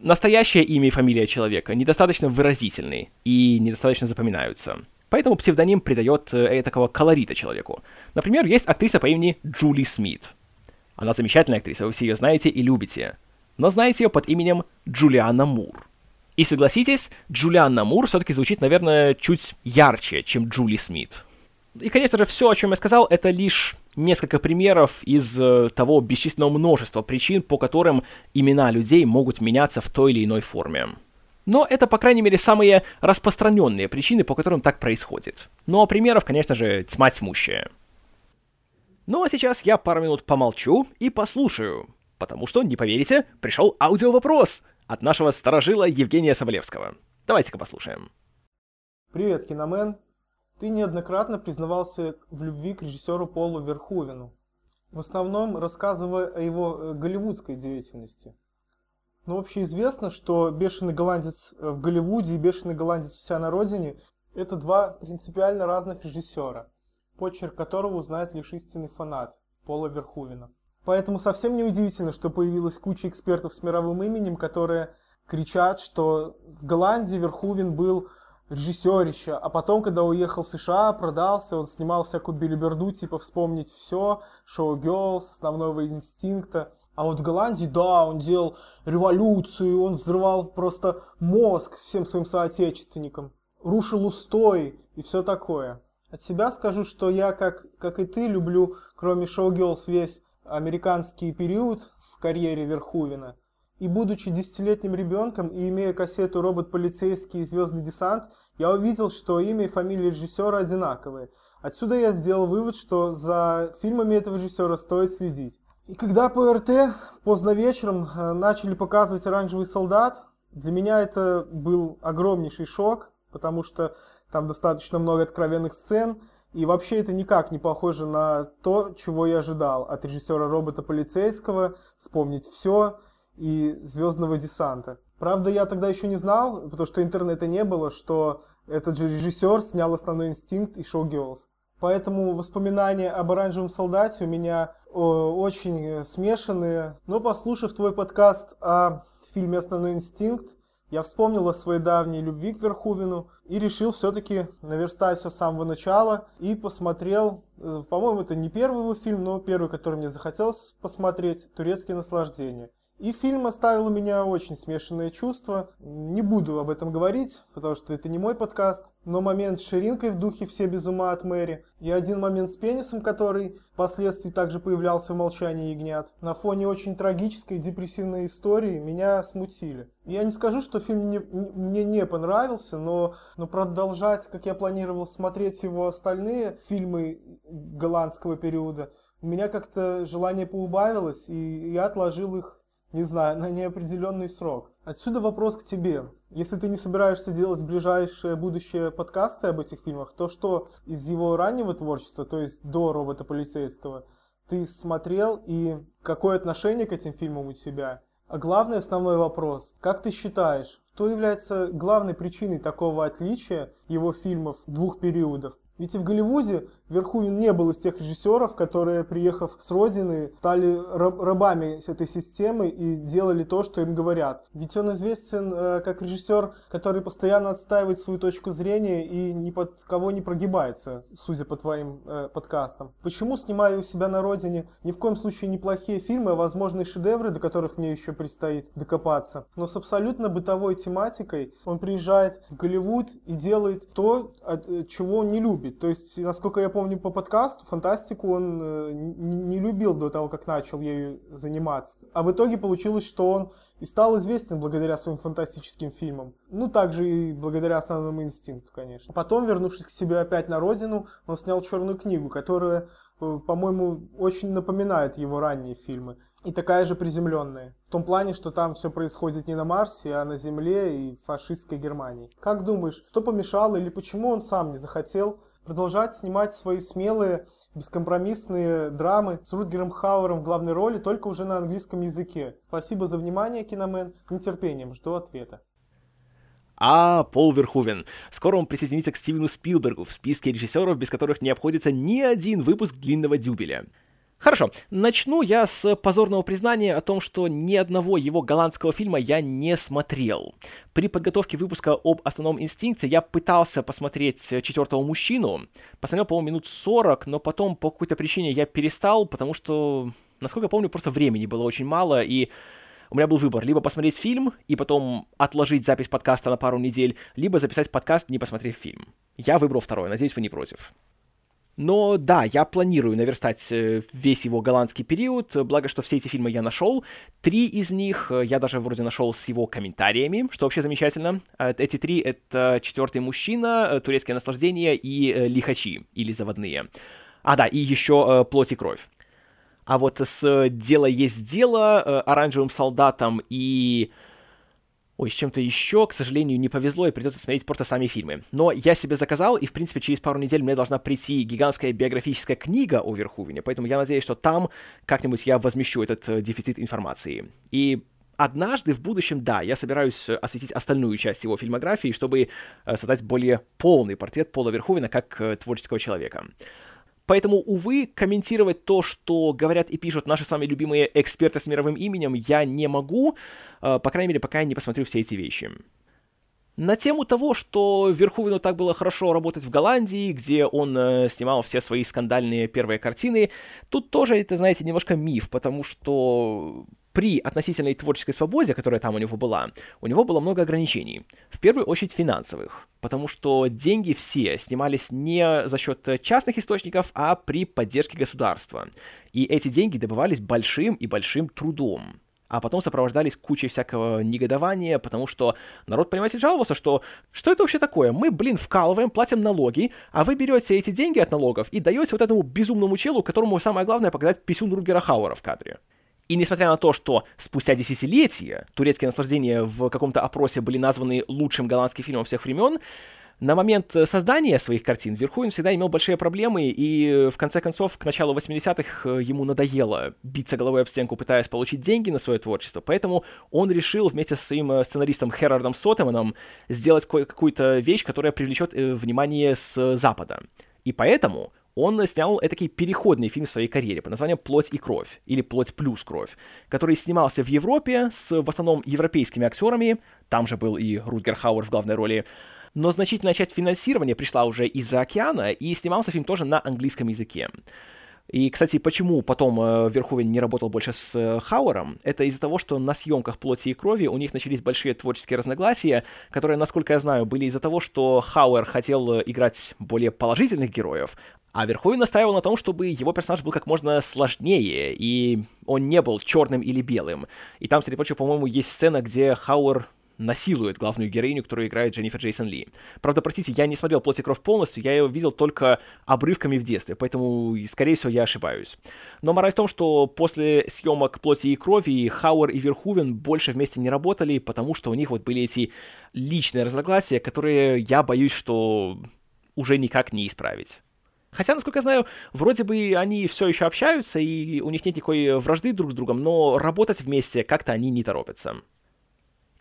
настоящее имя и фамилия человека недостаточно выразительны и недостаточно запоминаются. Поэтому псевдоним придает э, такого колорита человеку. Например, есть актриса по имени Джули Смит. Она замечательная актриса, вы все ее знаете и любите. Но знаете ее под именем Джулианна Мур. И согласитесь, Джулианна Мур все-таки звучит, наверное, чуть ярче, чем Джули Смит. И, конечно же, все, о чем я сказал, это лишь несколько примеров из э, того бесчисленного множества причин, по которым имена людей могут меняться в той или иной форме. Но это, по крайней мере, самые распространенные причины, по которым так происходит. Ну а примеров, конечно же, тьма тьмущая. Ну а сейчас я пару минут помолчу и послушаю, потому что, не поверите, пришел аудиовопрос от нашего старожила Евгения Соболевского. Давайте-ка послушаем. Привет, киномен. Ты неоднократно признавался в любви к режиссеру Полу Верховину, в основном рассказывая о его э, голливудской деятельности. Но общеизвестно, что «Бешеный голландец» в Голливуде и «Бешеный голландец у себя на родине» — это два принципиально разных режиссера, почерк которого узнает лишь истинный фанат Пола Верховина. Поэтому совсем не удивительно, что появилась куча экспертов с мировым именем, которые кричат, что в Голландии Верховен был режиссерище, а потом, когда уехал в США, продался, он снимал всякую билиберду, типа «Вспомнить все», «Шоу Girls», «Основного инстинкта». А вот в Голландии, да, он делал революцию, он взрывал просто мозг всем своим соотечественникам, рушил устой и все такое. От себя скажу, что я, как, как и ты, люблю, кроме Шоу Girls, весь американский период в карьере Верхувина. И будучи десятилетним ребенком и имея кассету «Робот полицейский» и «Звездный десант», я увидел, что имя и фамилия режиссера одинаковые. Отсюда я сделал вывод, что за фильмами этого режиссера стоит следить. И когда по РТ поздно вечером э, начали показывать «Оранжевый солдат», для меня это был огромнейший шок, потому что там достаточно много откровенных сцен, и вообще это никак не похоже на то, чего я ожидал от режиссера робота полицейского, вспомнить все, и «Звездного десанта». Правда, я тогда еще не знал, потому что интернета не было, что этот же режиссер снял «Основной инстинкт» и «Шоу Girls». Поэтому воспоминания об «Оранжевом солдате» у меня о, очень смешанные. Но послушав твой подкаст о фильме «Основной инстинкт», я вспомнил о своей давней любви к Верховину и решил все-таки наверстать все с самого начала и посмотрел, э, по-моему, это не первый его фильм, но первый, который мне захотелось посмотреть, «Турецкие наслаждения». И фильм оставил у меня очень смешанные чувства. Не буду об этом говорить, потому что это не мой подкаст. Но момент с ширинкой в духе «Все без ума от Мэри» и один момент с пенисом, который впоследствии также появлялся в «Молчании ягнят», на фоне очень трагической депрессивной истории меня смутили. Я не скажу, что фильм не, мне не понравился, но, но продолжать, как я планировал смотреть его остальные фильмы голландского периода, у меня как-то желание поубавилось, и я отложил их не знаю, на неопределенный срок. Отсюда вопрос к тебе. Если ты не собираешься делать ближайшее будущее подкасты об этих фильмах, то что из его раннего творчества, то есть до робота полицейского, ты смотрел и какое отношение к этим фильмам у тебя? А главный основной вопрос, как ты считаешь, что является главной причиной такого отличия его фильмов двух периодов? Ведь и в Голливуде Верховен не был из тех режиссеров, которые, приехав с родины, стали рабами этой системы и делали то, что им говорят. Ведь он известен э, как режиссер, который постоянно отстаивает свою точку зрения и ни под кого не прогибается, судя по твоим э, подкастам. Почему, снимая у себя на родине, ни в коем случае не плохие фильмы, а возможные шедевры, до которых мне еще предстоит докопаться, но с абсолютно бытовой тематикой он приезжает в Голливуд и делает то, э, чего он не любит. То есть, насколько я помню по подкасту, фантастику он э, не любил до того, как начал ею заниматься. А в итоге получилось, что он и стал известен благодаря своим фантастическим фильмам. Ну, также и благодаря основному инстинкту, конечно. Потом, вернувшись к себе опять на родину, он снял «Черную книгу», которая, э, по-моему, очень напоминает его ранние фильмы. И такая же приземленная. В том плане, что там все происходит не на Марсе, а на Земле и фашистской Германии. Как думаешь, что помешало или почему он сам не захотел продолжать снимать свои смелые, бескомпромиссные драмы с Рутгером Хауэром в главной роли, только уже на английском языке. Спасибо за внимание, Киномен. С нетерпением жду ответа. А Пол Верховен. Скоро он присоединится к Стивену Спилбергу в списке режиссеров, без которых не обходится ни один выпуск длинного дюбеля. Хорошо, начну я с позорного признания о том, что ни одного его голландского фильма я не смотрел. При подготовке выпуска об основном инстинкте я пытался посмотреть четвертого мужчину, посмотрел, по-моему, минут 40, но потом по какой-то причине я перестал, потому что, насколько я помню, просто времени было очень мало, и у меня был выбор, либо посмотреть фильм и потом отложить запись подкаста на пару недель, либо записать подкаст, не посмотрев фильм. Я выбрал второе, надеюсь, вы не против. Но да, я планирую наверстать э, весь его голландский период, благо что все эти фильмы я нашел. Три из них э, я даже вроде нашел с его комментариями, что вообще замечательно. Э, эти три — это «Четвертый мужчина», «Турецкое наслаждение» и «Лихачи» или «Заводные». А, да, и еще «Плоть и кровь». А вот с «Дело есть дело», «Оранжевым солдатом» и ой, с чем-то еще, к сожалению, не повезло, и придется смотреть просто сами фильмы. Но я себе заказал, и, в принципе, через пару недель мне должна прийти гигантская биографическая книга о Верхувене, поэтому я надеюсь, что там как-нибудь я возмещу этот э, дефицит информации. И однажды в будущем, да, я собираюсь осветить остальную часть его фильмографии, чтобы э, создать более полный портрет Пола Верховена как э, творческого человека. Поэтому, увы, комментировать то, что говорят и пишут наши с вами любимые эксперты с мировым именем, я не могу, э, по крайней мере, пока я не посмотрю все эти вещи. На тему того, что Верховину так было хорошо работать в Голландии, где он э, снимал все свои скандальные первые картины, тут тоже это, знаете, немножко миф, потому что при относительной творческой свободе, которая там у него была, у него было много ограничений. В первую очередь финансовых, потому что деньги все снимались не за счет частных источников, а при поддержке государства. И эти деньги добывались большим и большим трудом а потом сопровождались кучей всякого негодования, потому что народ, понимаете, жаловался, что что это вообще такое? Мы, блин, вкалываем, платим налоги, а вы берете эти деньги от налогов и даете вот этому безумному челу, которому самое главное показать писюн Рутгера Хауэра в кадре. И несмотря на то, что спустя десятилетия турецкие наслаждения в каком-то опросе были названы лучшим голландским фильмом всех времен, на момент создания своих картин Верховен всегда имел большие проблемы, и в конце концов к началу 80-х э, ему надоело биться головой об стенку, пытаясь получить деньги на свое творчество, поэтому он решил вместе со своим э, сценаристом Херардом Сотеманом сделать какую-то вещь, которая привлечет э, внимание с Запада. И поэтому он снял этакий переходный фильм в своей карьере под названием «Плоть и кровь» или «Плоть плюс кровь», который снимался в Европе с в основном европейскими актерами, там же был и Рутгер Хауэр в главной роли, но значительная часть финансирования пришла уже из-за океана, и снимался фильм тоже на английском языке. И, кстати, почему потом э, Верховен не работал больше с э, Хауэром, это из-за того, что на съемках «Плоти и крови» у них начались большие творческие разногласия, которые, насколько я знаю, были из-за того, что Хауэр хотел э, играть более положительных героев, а Верховен настаивал на том, чтобы его персонаж был как можно сложнее, и он не был черным или белым. И там, среди прочего, по-моему, есть сцена, где Хауэр насилует главную героиню, которую играет Дженнифер Джейсон Ли. Правда, простите, я не смотрел «Плоть и кровь» полностью, я его видел только обрывками в детстве, поэтому, скорее всего, я ошибаюсь. Но мораль в том, что после съемок «Плоти и крови» Хауэр и Верхувен больше вместе не работали, потому что у них вот были эти личные разногласия, которые я боюсь, что уже никак не исправить. Хотя, насколько я знаю, вроде бы они все еще общаются, и у них нет никакой вражды друг с другом, но работать вместе как-то они не торопятся.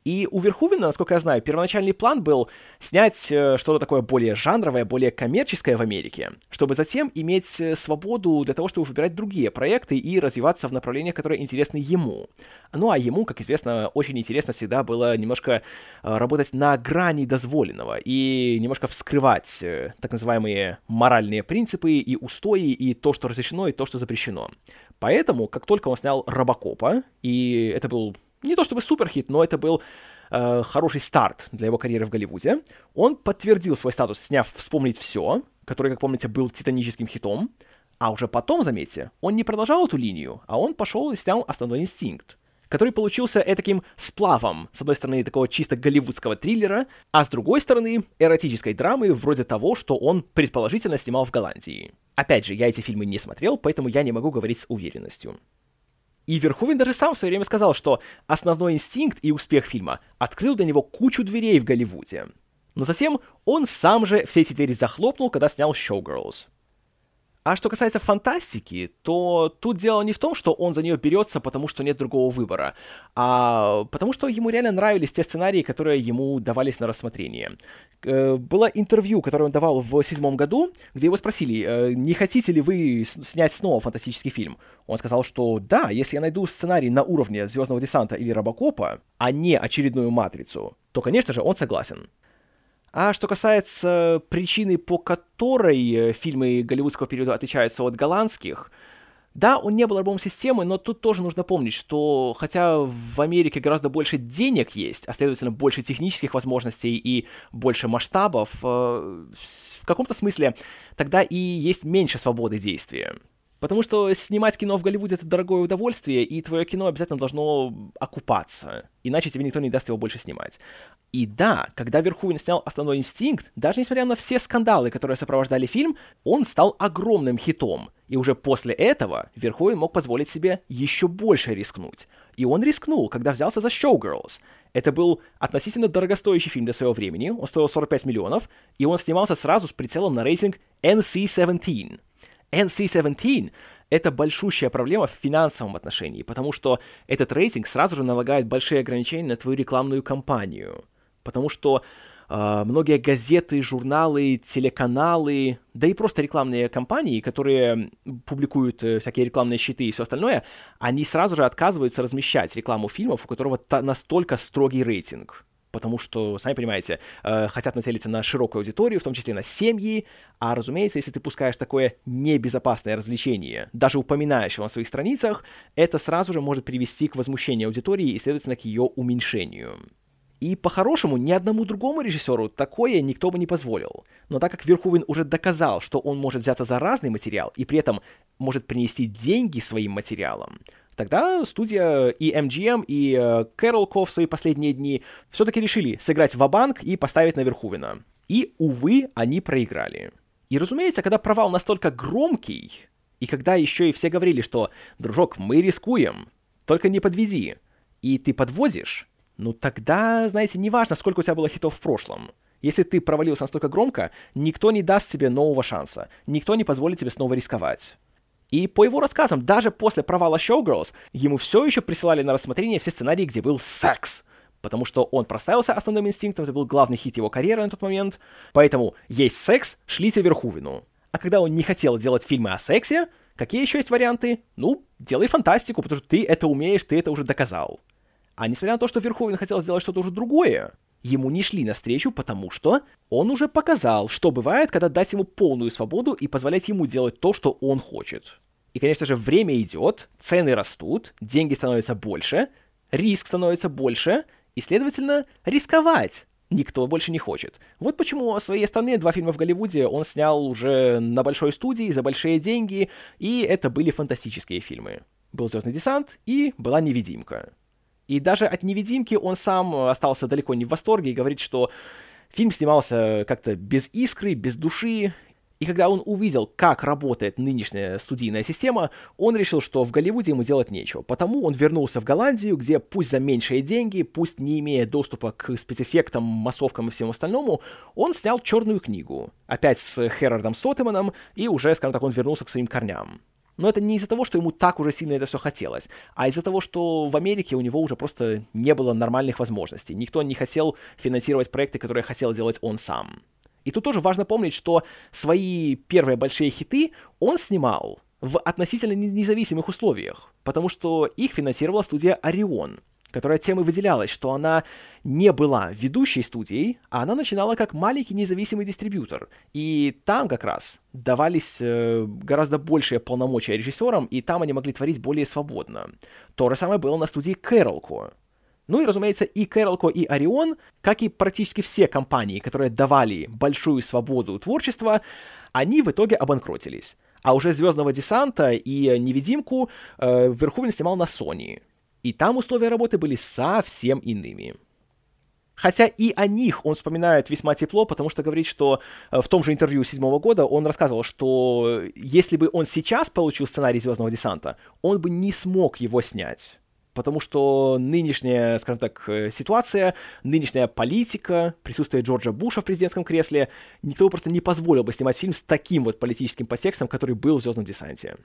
И у Верхувена, насколько я знаю, первоначальный план был снять э, что-то такое более жанровое, более коммерческое в Америке, чтобы затем иметь э, свободу для того, чтобы выбирать другие проекты и развиваться в направлениях, которые интересны ему. Ну а ему, как известно, очень интересно всегда было немножко э, работать на грани дозволенного и немножко вскрывать так называемые моральные принципы и устои, и то, что разрешено, и то, что запрещено. Поэтому, как только он снял Робокопа, и это был не то чтобы суперхит, но это был э, хороший старт для его карьеры в Голливуде. Он подтвердил свой статус, сняв «Вспомнить все», который, как помните, был титаническим хитом. А уже потом, заметьте, он не продолжал эту линию, а он пошел и снял «Основной инстинкт», который получился таким сплавом, с одной стороны, такого чисто голливудского триллера, а с другой стороны, эротической драмы вроде того, что он предположительно снимал в Голландии. Опять же, я эти фильмы не смотрел, поэтому я не могу говорить с уверенностью. И Верховен даже сам в свое время сказал, что основной инстинкт и успех фильма открыл для него кучу дверей в Голливуде. Но затем он сам же все эти двери захлопнул, когда снял «Showgirls». А что касается фантастики, то тут дело не в том, что он за нее берется, потому что нет другого выбора, а потому что ему реально нравились те сценарии, которые ему давались на рассмотрение. Э, было интервью, которое он давал в седьмом году, где его спросили, э, не хотите ли вы снять снова фантастический фильм? Он сказал, что да, если я найду сценарий на уровне Звездного десанта или Робокопа, а не очередную матрицу, то, конечно же, он согласен. А что касается причины, по которой э, фильмы голливудского периода отличаются от голландских, да, он не был альбомом системы, но тут тоже нужно помнить, что хотя в Америке гораздо больше денег есть, а следовательно больше технических возможностей и больше масштабов, э, в каком-то смысле тогда и есть меньше свободы действия. Потому что снимать кино в Голливуде это дорогое удовольствие, и твое кино обязательно должно окупаться. Иначе тебе никто не даст его больше снимать. И да, когда Верховен снял «Основной инстинкт», даже несмотря на все скандалы, которые сопровождали фильм, он стал огромным хитом. И уже после этого Верховен мог позволить себе еще больше рискнуть. И он рискнул, когда взялся за «Showgirls». Это был относительно дорогостоящий фильм для своего времени, он стоил 45 миллионов, и он снимался сразу с прицелом на рейтинг NC-17. NC-17 — это большущая проблема в финансовом отношении, потому что этот рейтинг сразу же налагает большие ограничения на твою рекламную кампанию. Потому что э, многие газеты, журналы, телеканалы, да и просто рекламные компании, которые публикуют э, всякие рекламные щиты и все остальное, они сразу же отказываются размещать рекламу фильмов, у которого настолько строгий рейтинг потому что, сами понимаете, э, хотят нацелиться на широкую аудиторию, в том числе на семьи, а, разумеется, если ты пускаешь такое небезопасное развлечение, даже упоминаешь его на своих страницах, это сразу же может привести к возмущению аудитории и, следовательно, к ее уменьшению. И по-хорошему ни одному другому режиссеру такое никто бы не позволил. Но так как Верховен уже доказал, что он может взяться за разный материал и при этом может принести деньги своим материалам, Тогда студия и MGM, и э, Кэрол Ко в свои последние дни все-таки решили сыграть в банк и поставить на Верхувена. И, увы, они проиграли. И, разумеется, когда провал настолько громкий, и когда еще и все говорили, что «Дружок, мы рискуем, только не подведи», и ты подводишь, ну тогда, знаете, неважно, сколько у тебя было хитов в прошлом. Если ты провалился настолько громко, никто не даст тебе нового шанса, никто не позволит тебе снова рисковать. И по его рассказам, даже после провала Showgirls, ему все еще присылали на рассмотрение все сценарии, где был секс. Потому что он проставился основным инстинктом, это был главный хит его карьеры на тот момент. Поэтому есть секс, шлите Верхувину. А когда он не хотел делать фильмы о сексе, какие еще есть варианты? Ну, делай фантастику, потому что ты это умеешь, ты это уже доказал. А несмотря на то, что Верховен хотел сделать что-то уже другое, ему не шли навстречу, потому что он уже показал, что бывает, когда дать ему полную свободу и позволять ему делать то, что он хочет. И, конечно же, время идет, цены растут, деньги становятся больше, риск становится больше, и, следовательно, рисковать никто больше не хочет. Вот почему свои остальные два фильма в Голливуде он снял уже на большой студии за большие деньги, и это были фантастические фильмы. Был «Звездный десант» и была «Невидимка». И даже от «Невидимки» он сам остался далеко не в восторге и говорит, что фильм снимался как-то без искры, без души, и когда он увидел, как работает нынешняя студийная система, он решил, что в Голливуде ему делать нечего. Потому он вернулся в Голландию, где пусть за меньшие деньги, пусть не имея доступа к спецэффектам, массовкам и всему остальному, он снял «Черную книгу». Опять с Херардом Сотеманом, и уже, скажем так, он вернулся к своим корням. Но это не из-за того, что ему так уже сильно это все хотелось, а из-за того, что в Америке у него уже просто не было нормальных возможностей. Никто не хотел финансировать проекты, которые хотел делать он сам. И тут тоже важно помнить, что свои первые большие хиты он снимал в относительно независимых условиях, потому что их финансировала студия Орион которая тем и выделялась, что она не была ведущей студией, а она начинала как маленький независимый дистрибьютор. И там как раз давались э, гораздо большие полномочия режиссерам, и там они могли творить более свободно. То же самое было на студии Кэролко. Ну и, разумеется, и Кэролко, и Орион, как и практически все компании, которые давали большую свободу творчества, они в итоге обанкротились. А уже «Звездного десанта» и «Невидимку» э, Верховен снимал на Sony. И там условия работы были совсем иными. Хотя и о них он вспоминает весьма тепло, потому что говорит, что э, в том же интервью седьмого года он рассказывал, что если бы он сейчас получил сценарий «Звездного десанта», он бы не смог его снять. Потому что нынешняя, скажем так, э, ситуация, нынешняя политика, присутствие Джорджа Буша в президентском кресле, никто просто не позволил бы снимать фильм с таким вот политическим подтекстом, который был в «Звездном десанте».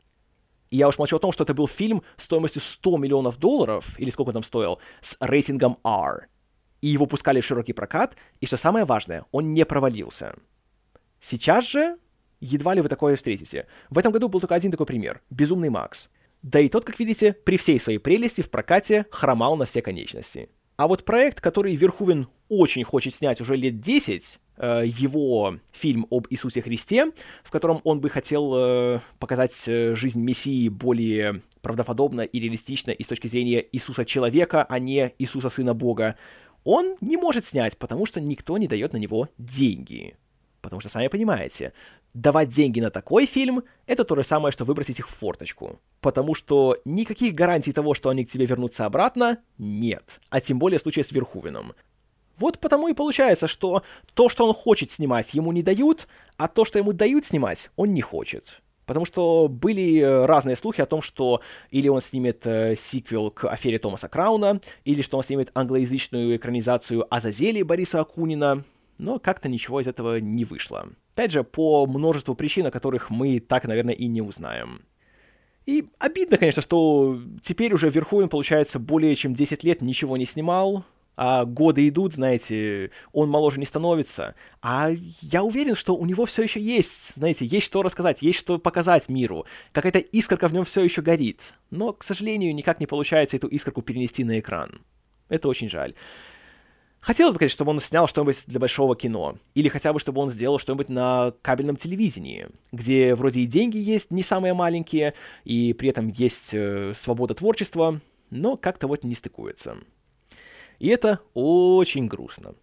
И я уж молчу о том, что это был фильм стоимостью 100 миллионов долларов, или сколько он там стоил, с рейтингом R и его пускали в широкий прокат, и что самое важное, он не провалился. Сейчас же едва ли вы такое встретите. В этом году был только один такой пример — «Безумный Макс». Да и тот, как видите, при всей своей прелести в прокате хромал на все конечности. А вот проект, который Верхувен очень хочет снять уже лет 10, э, его фильм об Иисусе Христе, в котором он бы хотел э, показать э, жизнь Мессии более правдоподобно и реалистично и с точки зрения Иисуса человека, а не Иисуса Сына Бога, он не может снять, потому что никто не дает на него деньги. Потому что, сами понимаете, давать деньги на такой фильм — это то же самое, что выбросить их в форточку. Потому что никаких гарантий того, что они к тебе вернутся обратно, нет. А тем более в случае с Верхувеном. Вот потому и получается, что то, что он хочет снимать, ему не дают, а то, что ему дают снимать, он не хочет. Потому что были э, разные слухи о том, что или он снимет э, сиквел к афере Томаса Крауна, или что он снимет англоязычную экранизацию Азазели Бориса Акунина, но как-то ничего из этого не вышло. Опять же, по множеству причин, о которых мы так, наверное, и не узнаем. И обидно, конечно, что теперь уже Верховен, получается, более чем 10 лет ничего не снимал, а годы идут, знаете, он моложе не становится. А я уверен, что у него все еще есть, знаете, есть что рассказать, есть что показать миру. Какая-то искорка в нем все еще горит. Но, к сожалению, никак не получается эту искорку перенести на экран. Это очень жаль. Хотелось бы, конечно, чтобы он снял что-нибудь для большого кино. Или хотя бы, чтобы он сделал что-нибудь на кабельном телевидении, где вроде и деньги есть не самые маленькие, и при этом есть э, свобода творчества, но как-то вот не стыкуется. И это очень грустно.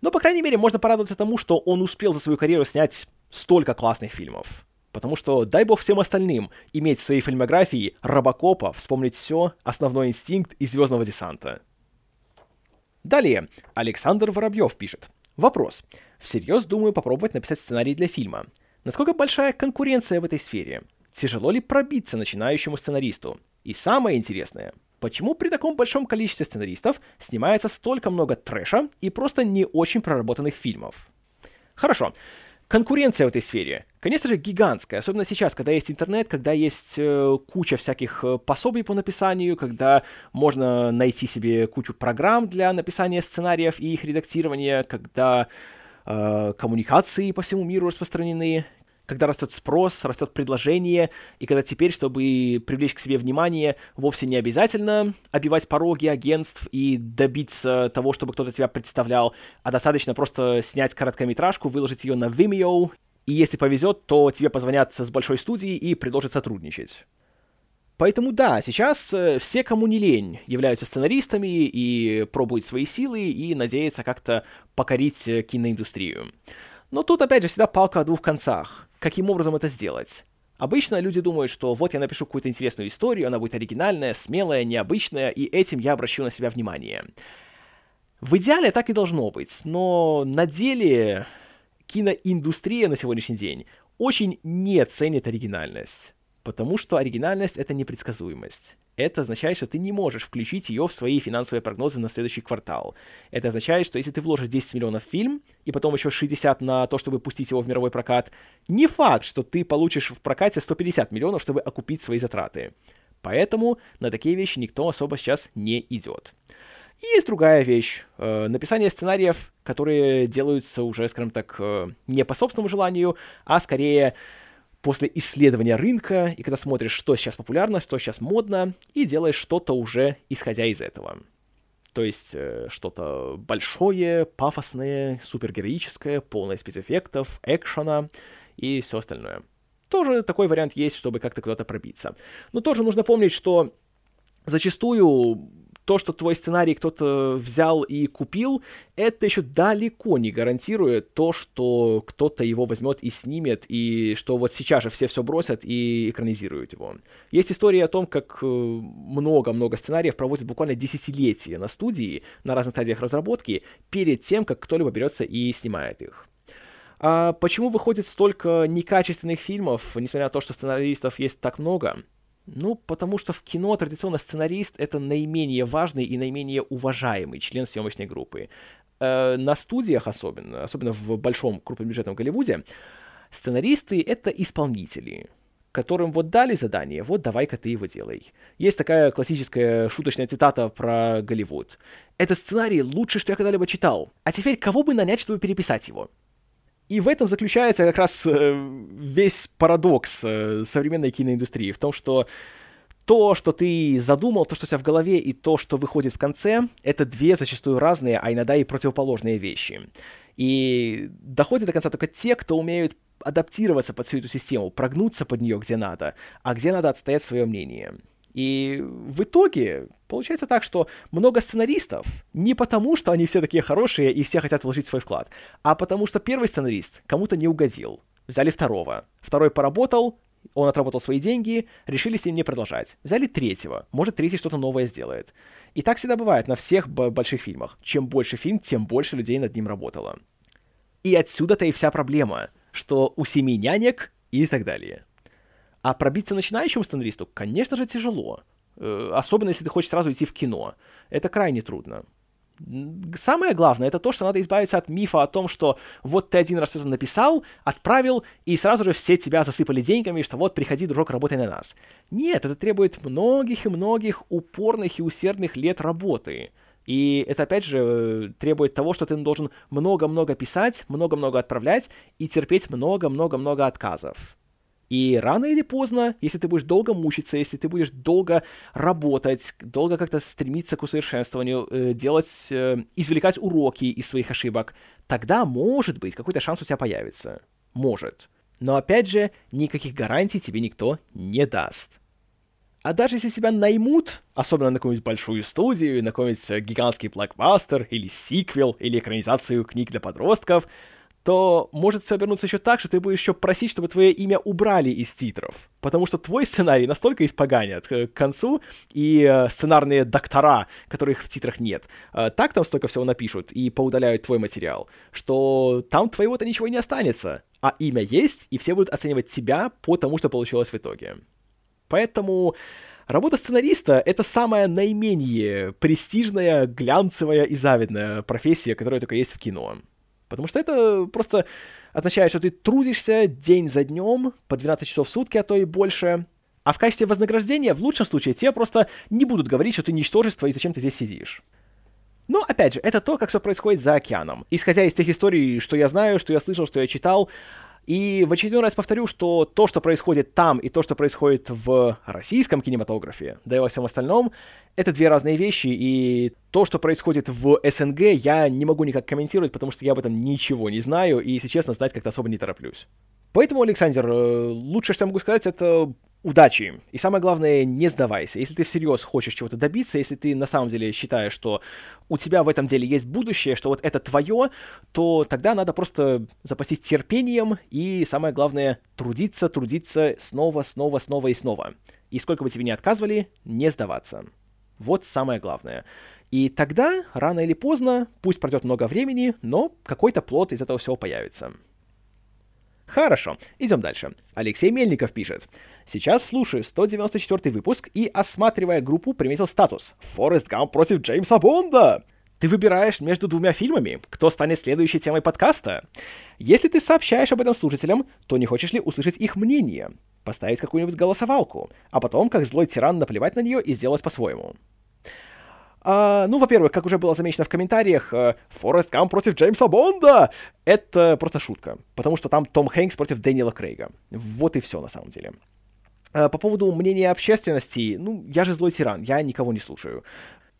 Но, по крайней мере, можно порадоваться тому, что он успел за свою карьеру снять столько классных фильмов. Потому что, дай бог всем остальным, иметь в своей фильмографии Робокопа, вспомнить все, Основной инстинкт и Звездного десанта. Далее, Александр Воробьев пишет. Вопрос. Всерьез думаю попробовать написать сценарий для фильма. Насколько большая конкуренция в этой сфере? Тяжело ли пробиться начинающему сценаристу? И самое интересное, Почему при таком большом количестве сценаристов снимается столько много трэша и просто не очень проработанных фильмов? Хорошо. Конкуренция в этой сфере, конечно же, гигантская, особенно сейчас, когда есть интернет, когда есть э, куча всяких э, пособий по написанию, когда можно найти себе кучу программ для написания сценариев и их редактирования, когда э, коммуникации по всему миру распространены, когда растет спрос, растет предложение, и когда теперь, чтобы привлечь к себе внимание, вовсе не обязательно обивать пороги агентств и добиться того, чтобы кто-то тебя представлял, а достаточно просто снять короткометражку, выложить ее на Vimeo, и если повезет, то тебе позвонят с большой студии и предложат сотрудничать. Поэтому да, сейчас э, все, кому не лень, являются сценаристами и пробуют свои силы и надеются как-то покорить э, киноиндустрию. Но тут опять же всегда палка о двух концах каким образом это сделать. Обычно люди думают, что вот я напишу какую-то интересную историю, она будет оригинальная, смелая, необычная, и этим я обращу на себя внимание. В идеале так и должно быть, но на деле киноиндустрия на сегодняшний день очень не ценит оригинальность, потому что оригинальность — это непредсказуемость. Это означает, что ты не можешь включить ее в свои финансовые прогнозы на следующий квартал. Это означает, что если ты вложишь 10 миллионов в фильм, и потом еще 60 на то, чтобы пустить его в мировой прокат, не факт, что ты получишь в прокате 150 миллионов, чтобы окупить свои затраты. Поэтому на такие вещи никто особо сейчас не идет. И есть другая вещь. Э, написание сценариев, которые делаются уже, скажем так, э, не по собственному желанию, а скорее после исследования рынка, и когда смотришь, что сейчас популярно, что сейчас модно, и делаешь что-то уже исходя из этого. То есть э, что-то большое, пафосное, супергероическое, полное спецэффектов, экшена и все остальное. Тоже такой вариант есть, чтобы как-то куда-то пробиться. Но тоже нужно помнить, что зачастую то, что твой сценарий кто-то взял и купил, это еще далеко не гарантирует то, что кто-то его возьмет и снимет, и что вот сейчас же все все бросят и экранизируют его. Есть история о том, как э, много-много сценариев проводят буквально десятилетия на студии, на разных стадиях разработки, перед тем, как кто-либо берется и снимает их. А почему выходит столько некачественных фильмов, несмотря на то, что сценаристов есть так много? Ну, потому что в кино традиционно сценарист — это наименее важный и наименее уважаемый член съемочной группы. Э, на студиях особенно, особенно в большом крупнобюджетном Голливуде, сценаристы — это исполнители которым вот дали задание, вот давай-ка ты его делай. Есть такая классическая шуточная цитата про Голливуд. «Этот сценарий лучше, что я когда-либо читал. А теперь кого бы нанять, чтобы переписать его?» И в этом заключается как раз э, весь парадокс э, современной киноиндустрии, в том, что то, что ты задумал, то, что у тебя в голове, и то, что выходит в конце, это две зачастую разные, а иногда и противоположные вещи. И доходят до конца только те, кто умеют адаптироваться под всю эту систему, прогнуться под нее где надо, а где надо отстоять свое мнение. И в итоге получается так, что много сценаристов не потому, что они все такие хорошие и все хотят вложить свой вклад, а потому что первый сценарист кому-то не угодил. Взяли второго. Второй поработал, он отработал свои деньги, решили с ним не продолжать. Взяли третьего. Может, третий что-то новое сделает. И так всегда бывает на всех больших фильмах. Чем больше фильм, тем больше людей над ним работало. И отсюда-то и вся проблема, что у семи нянек и так далее. А пробиться начинающему сценаристу, конечно же, тяжело. Э, особенно, если ты хочешь сразу идти в кино. Это крайне трудно. Самое главное, это то, что надо избавиться от мифа о том, что вот ты один раз что-то написал, отправил, и сразу же все тебя засыпали деньгами, что вот приходи, дружок, работай на нас. Нет, это требует многих и многих упорных и усердных лет работы. И это, опять же, требует того, что ты должен много-много писать, много-много отправлять и терпеть много-много-много отказов. И рано или поздно, если ты будешь долго мучиться, если ты будешь долго работать, долго как-то стремиться к усовершенствованию, э, делать, э, извлекать уроки из своих ошибок, тогда, может быть, какой-то шанс у тебя появится. Может. Но опять же, никаких гарантий тебе никто не даст. А даже если тебя наймут, особенно на какую-нибудь большую студию, на какой-нибудь гигантский блокбастер, или сиквел, или экранизацию книг для подростков — то может все обернуться еще так, что ты будешь еще просить, чтобы твое имя убрали из титров. Потому что твой сценарий настолько испоганят к концу, и э, сценарные доктора, которых в титрах нет, э, так там столько всего напишут и поудаляют твой материал, что там твоего-то ничего не останется. А имя есть, и все будут оценивать тебя по тому, что получилось в итоге. Поэтому Работа сценариста — это самая наименее престижная, глянцевая и завидная профессия, которая только есть в кино. Потому что это просто означает, что ты трудишься день за днем, по 12 часов в сутки, а то и больше. А в качестве вознаграждения, в лучшем случае, тебе просто не будут говорить, что ты ничтожество и зачем ты здесь сидишь. Но, опять же, это то, как все происходит за океаном. Исходя из тех историй, что я знаю, что я слышал, что я читал, и в очередной раз повторю, что то, что происходит там, и то, что происходит в российском кинематографе, да и во всем остальном, это две разные вещи, и то, что происходит в СНГ, я не могу никак комментировать, потому что я об этом ничего не знаю, и, если честно, знать как-то особо не тороплюсь. Поэтому, Александр, э, лучшее, что я могу сказать, это удачи. И самое главное, не сдавайся. Если ты всерьез хочешь чего-то добиться, если ты на самом деле считаешь, что у тебя в этом деле есть будущее, что вот это твое, то тогда надо просто запастись терпением и, самое главное, трудиться, трудиться снова, снова, снова и снова. И сколько бы тебе ни отказывали, не сдаваться. Вот самое главное. И тогда, рано или поздно, пусть пройдет много времени, но какой-то плод из этого всего появится. Хорошо, идем дальше. Алексей Мельников пишет. Сейчас слушаю 194 выпуск и, осматривая группу, приметил статус «Форест Гамп против Джеймса Бонда». Ты выбираешь между двумя фильмами, кто станет следующей темой подкаста. Если ты сообщаешь об этом слушателям, то не хочешь ли услышать их мнение? Поставить какую-нибудь голосовалку, а потом, как злой тиран, наплевать на нее и сделать по-своему. А, ну, во-первых, как уже было замечено в комментариях, э, Форест Гамп против Джеймса Бонда — это просто шутка, потому что там Том Хэнкс против Дэниела Крейга. Вот и все на самом деле. А, по поводу мнения общественности, ну, я же злой тиран, я никого не слушаю.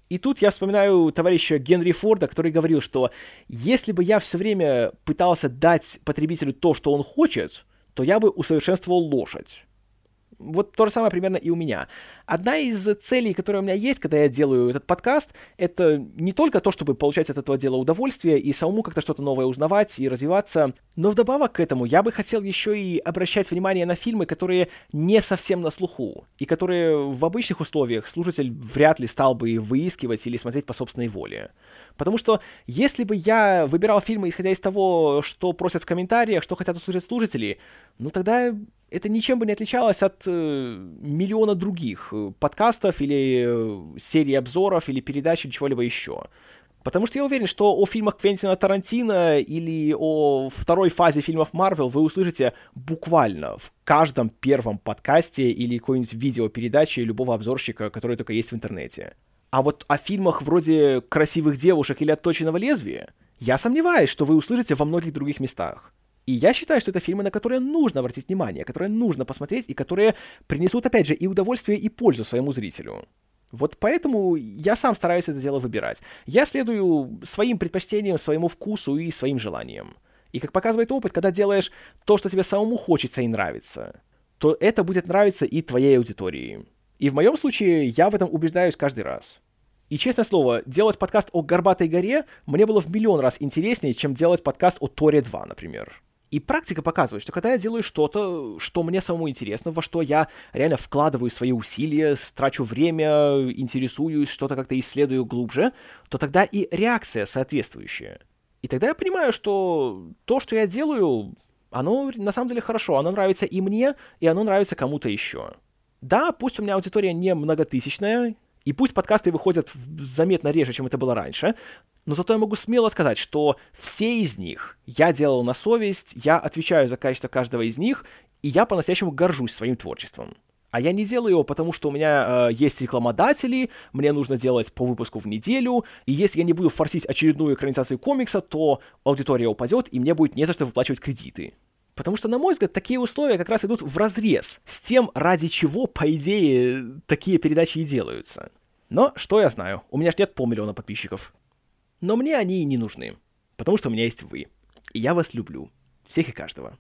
И тут я вспоминаю товарища Генри Форда, который говорил, что если бы я все время пытался дать потребителю то, что он хочет, то я бы усовершенствовал лошадь. Вот то же самое примерно и у меня. Одна из целей, которая у меня есть, когда я делаю этот подкаст, это не только то, чтобы получать от этого дела удовольствие и самому как-то что-то новое узнавать и развиваться, но вдобавок к этому я бы хотел еще и обращать внимание на фильмы, которые не совсем на слуху, и которые в обычных условиях слушатель вряд ли стал бы выискивать или смотреть по собственной воле. Потому что если бы я выбирал фильмы, исходя из того, что просят в комментариях, что хотят услышать слушатели, ну тогда это ничем бы не отличалось от э, миллиона других э, подкастов или э, серий обзоров или передач или чего-либо еще. Потому что я уверен, что о фильмах Квентина Тарантино или о второй фазе фильмов Марвел вы услышите буквально в каждом первом подкасте или какой-нибудь видеопередаче любого обзорщика, который только есть в интернете. А вот о фильмах вроде «Красивых девушек» или «Отточенного лезвия» я сомневаюсь, что вы услышите во многих других местах. И я считаю, что это фильмы, на которые нужно обратить внимание, которые нужно посмотреть и которые принесут, опять же, и удовольствие, и пользу своему зрителю. Вот поэтому я сам стараюсь это дело выбирать. Я следую своим предпочтениям, своему вкусу и своим желаниям. И как показывает опыт, когда делаешь то, что тебе самому хочется и нравится, то это будет нравиться и твоей аудитории. И в моем случае я в этом убеждаюсь каждый раз. И, честное слово, делать подкаст о Горбатой горе мне было в миллион раз интереснее, чем делать подкаст о Торе 2, например. И практика показывает, что когда я делаю что-то, что мне самому интересно, во что я реально вкладываю свои усилия, трачу время, интересуюсь, что-то как-то исследую глубже, то тогда и реакция соответствующая. И тогда я понимаю, что то, что я делаю, оно на самом деле хорошо, оно нравится и мне, и оно нравится кому-то еще. Да, пусть у меня аудитория не многотысячная, и пусть подкасты выходят заметно реже, чем это было раньше, но зато я могу смело сказать, что все из них я делал на совесть, я отвечаю за качество каждого из них, и я по-настоящему горжусь своим творчеством. А я не делаю его, потому что у меня э, есть рекламодатели, мне нужно делать по выпуску в неделю, и если я не буду форсить очередную экранизацию комикса, то аудитория упадет, и мне будет не за что выплачивать кредиты. Потому что, на мой взгляд, такие условия как раз идут в разрез с тем, ради чего, по идее, такие передачи и делаются. Но что я знаю, у меня ж нет полмиллиона подписчиков. Но мне они и не нужны, потому что у меня есть вы. И я вас люблю. Всех и каждого.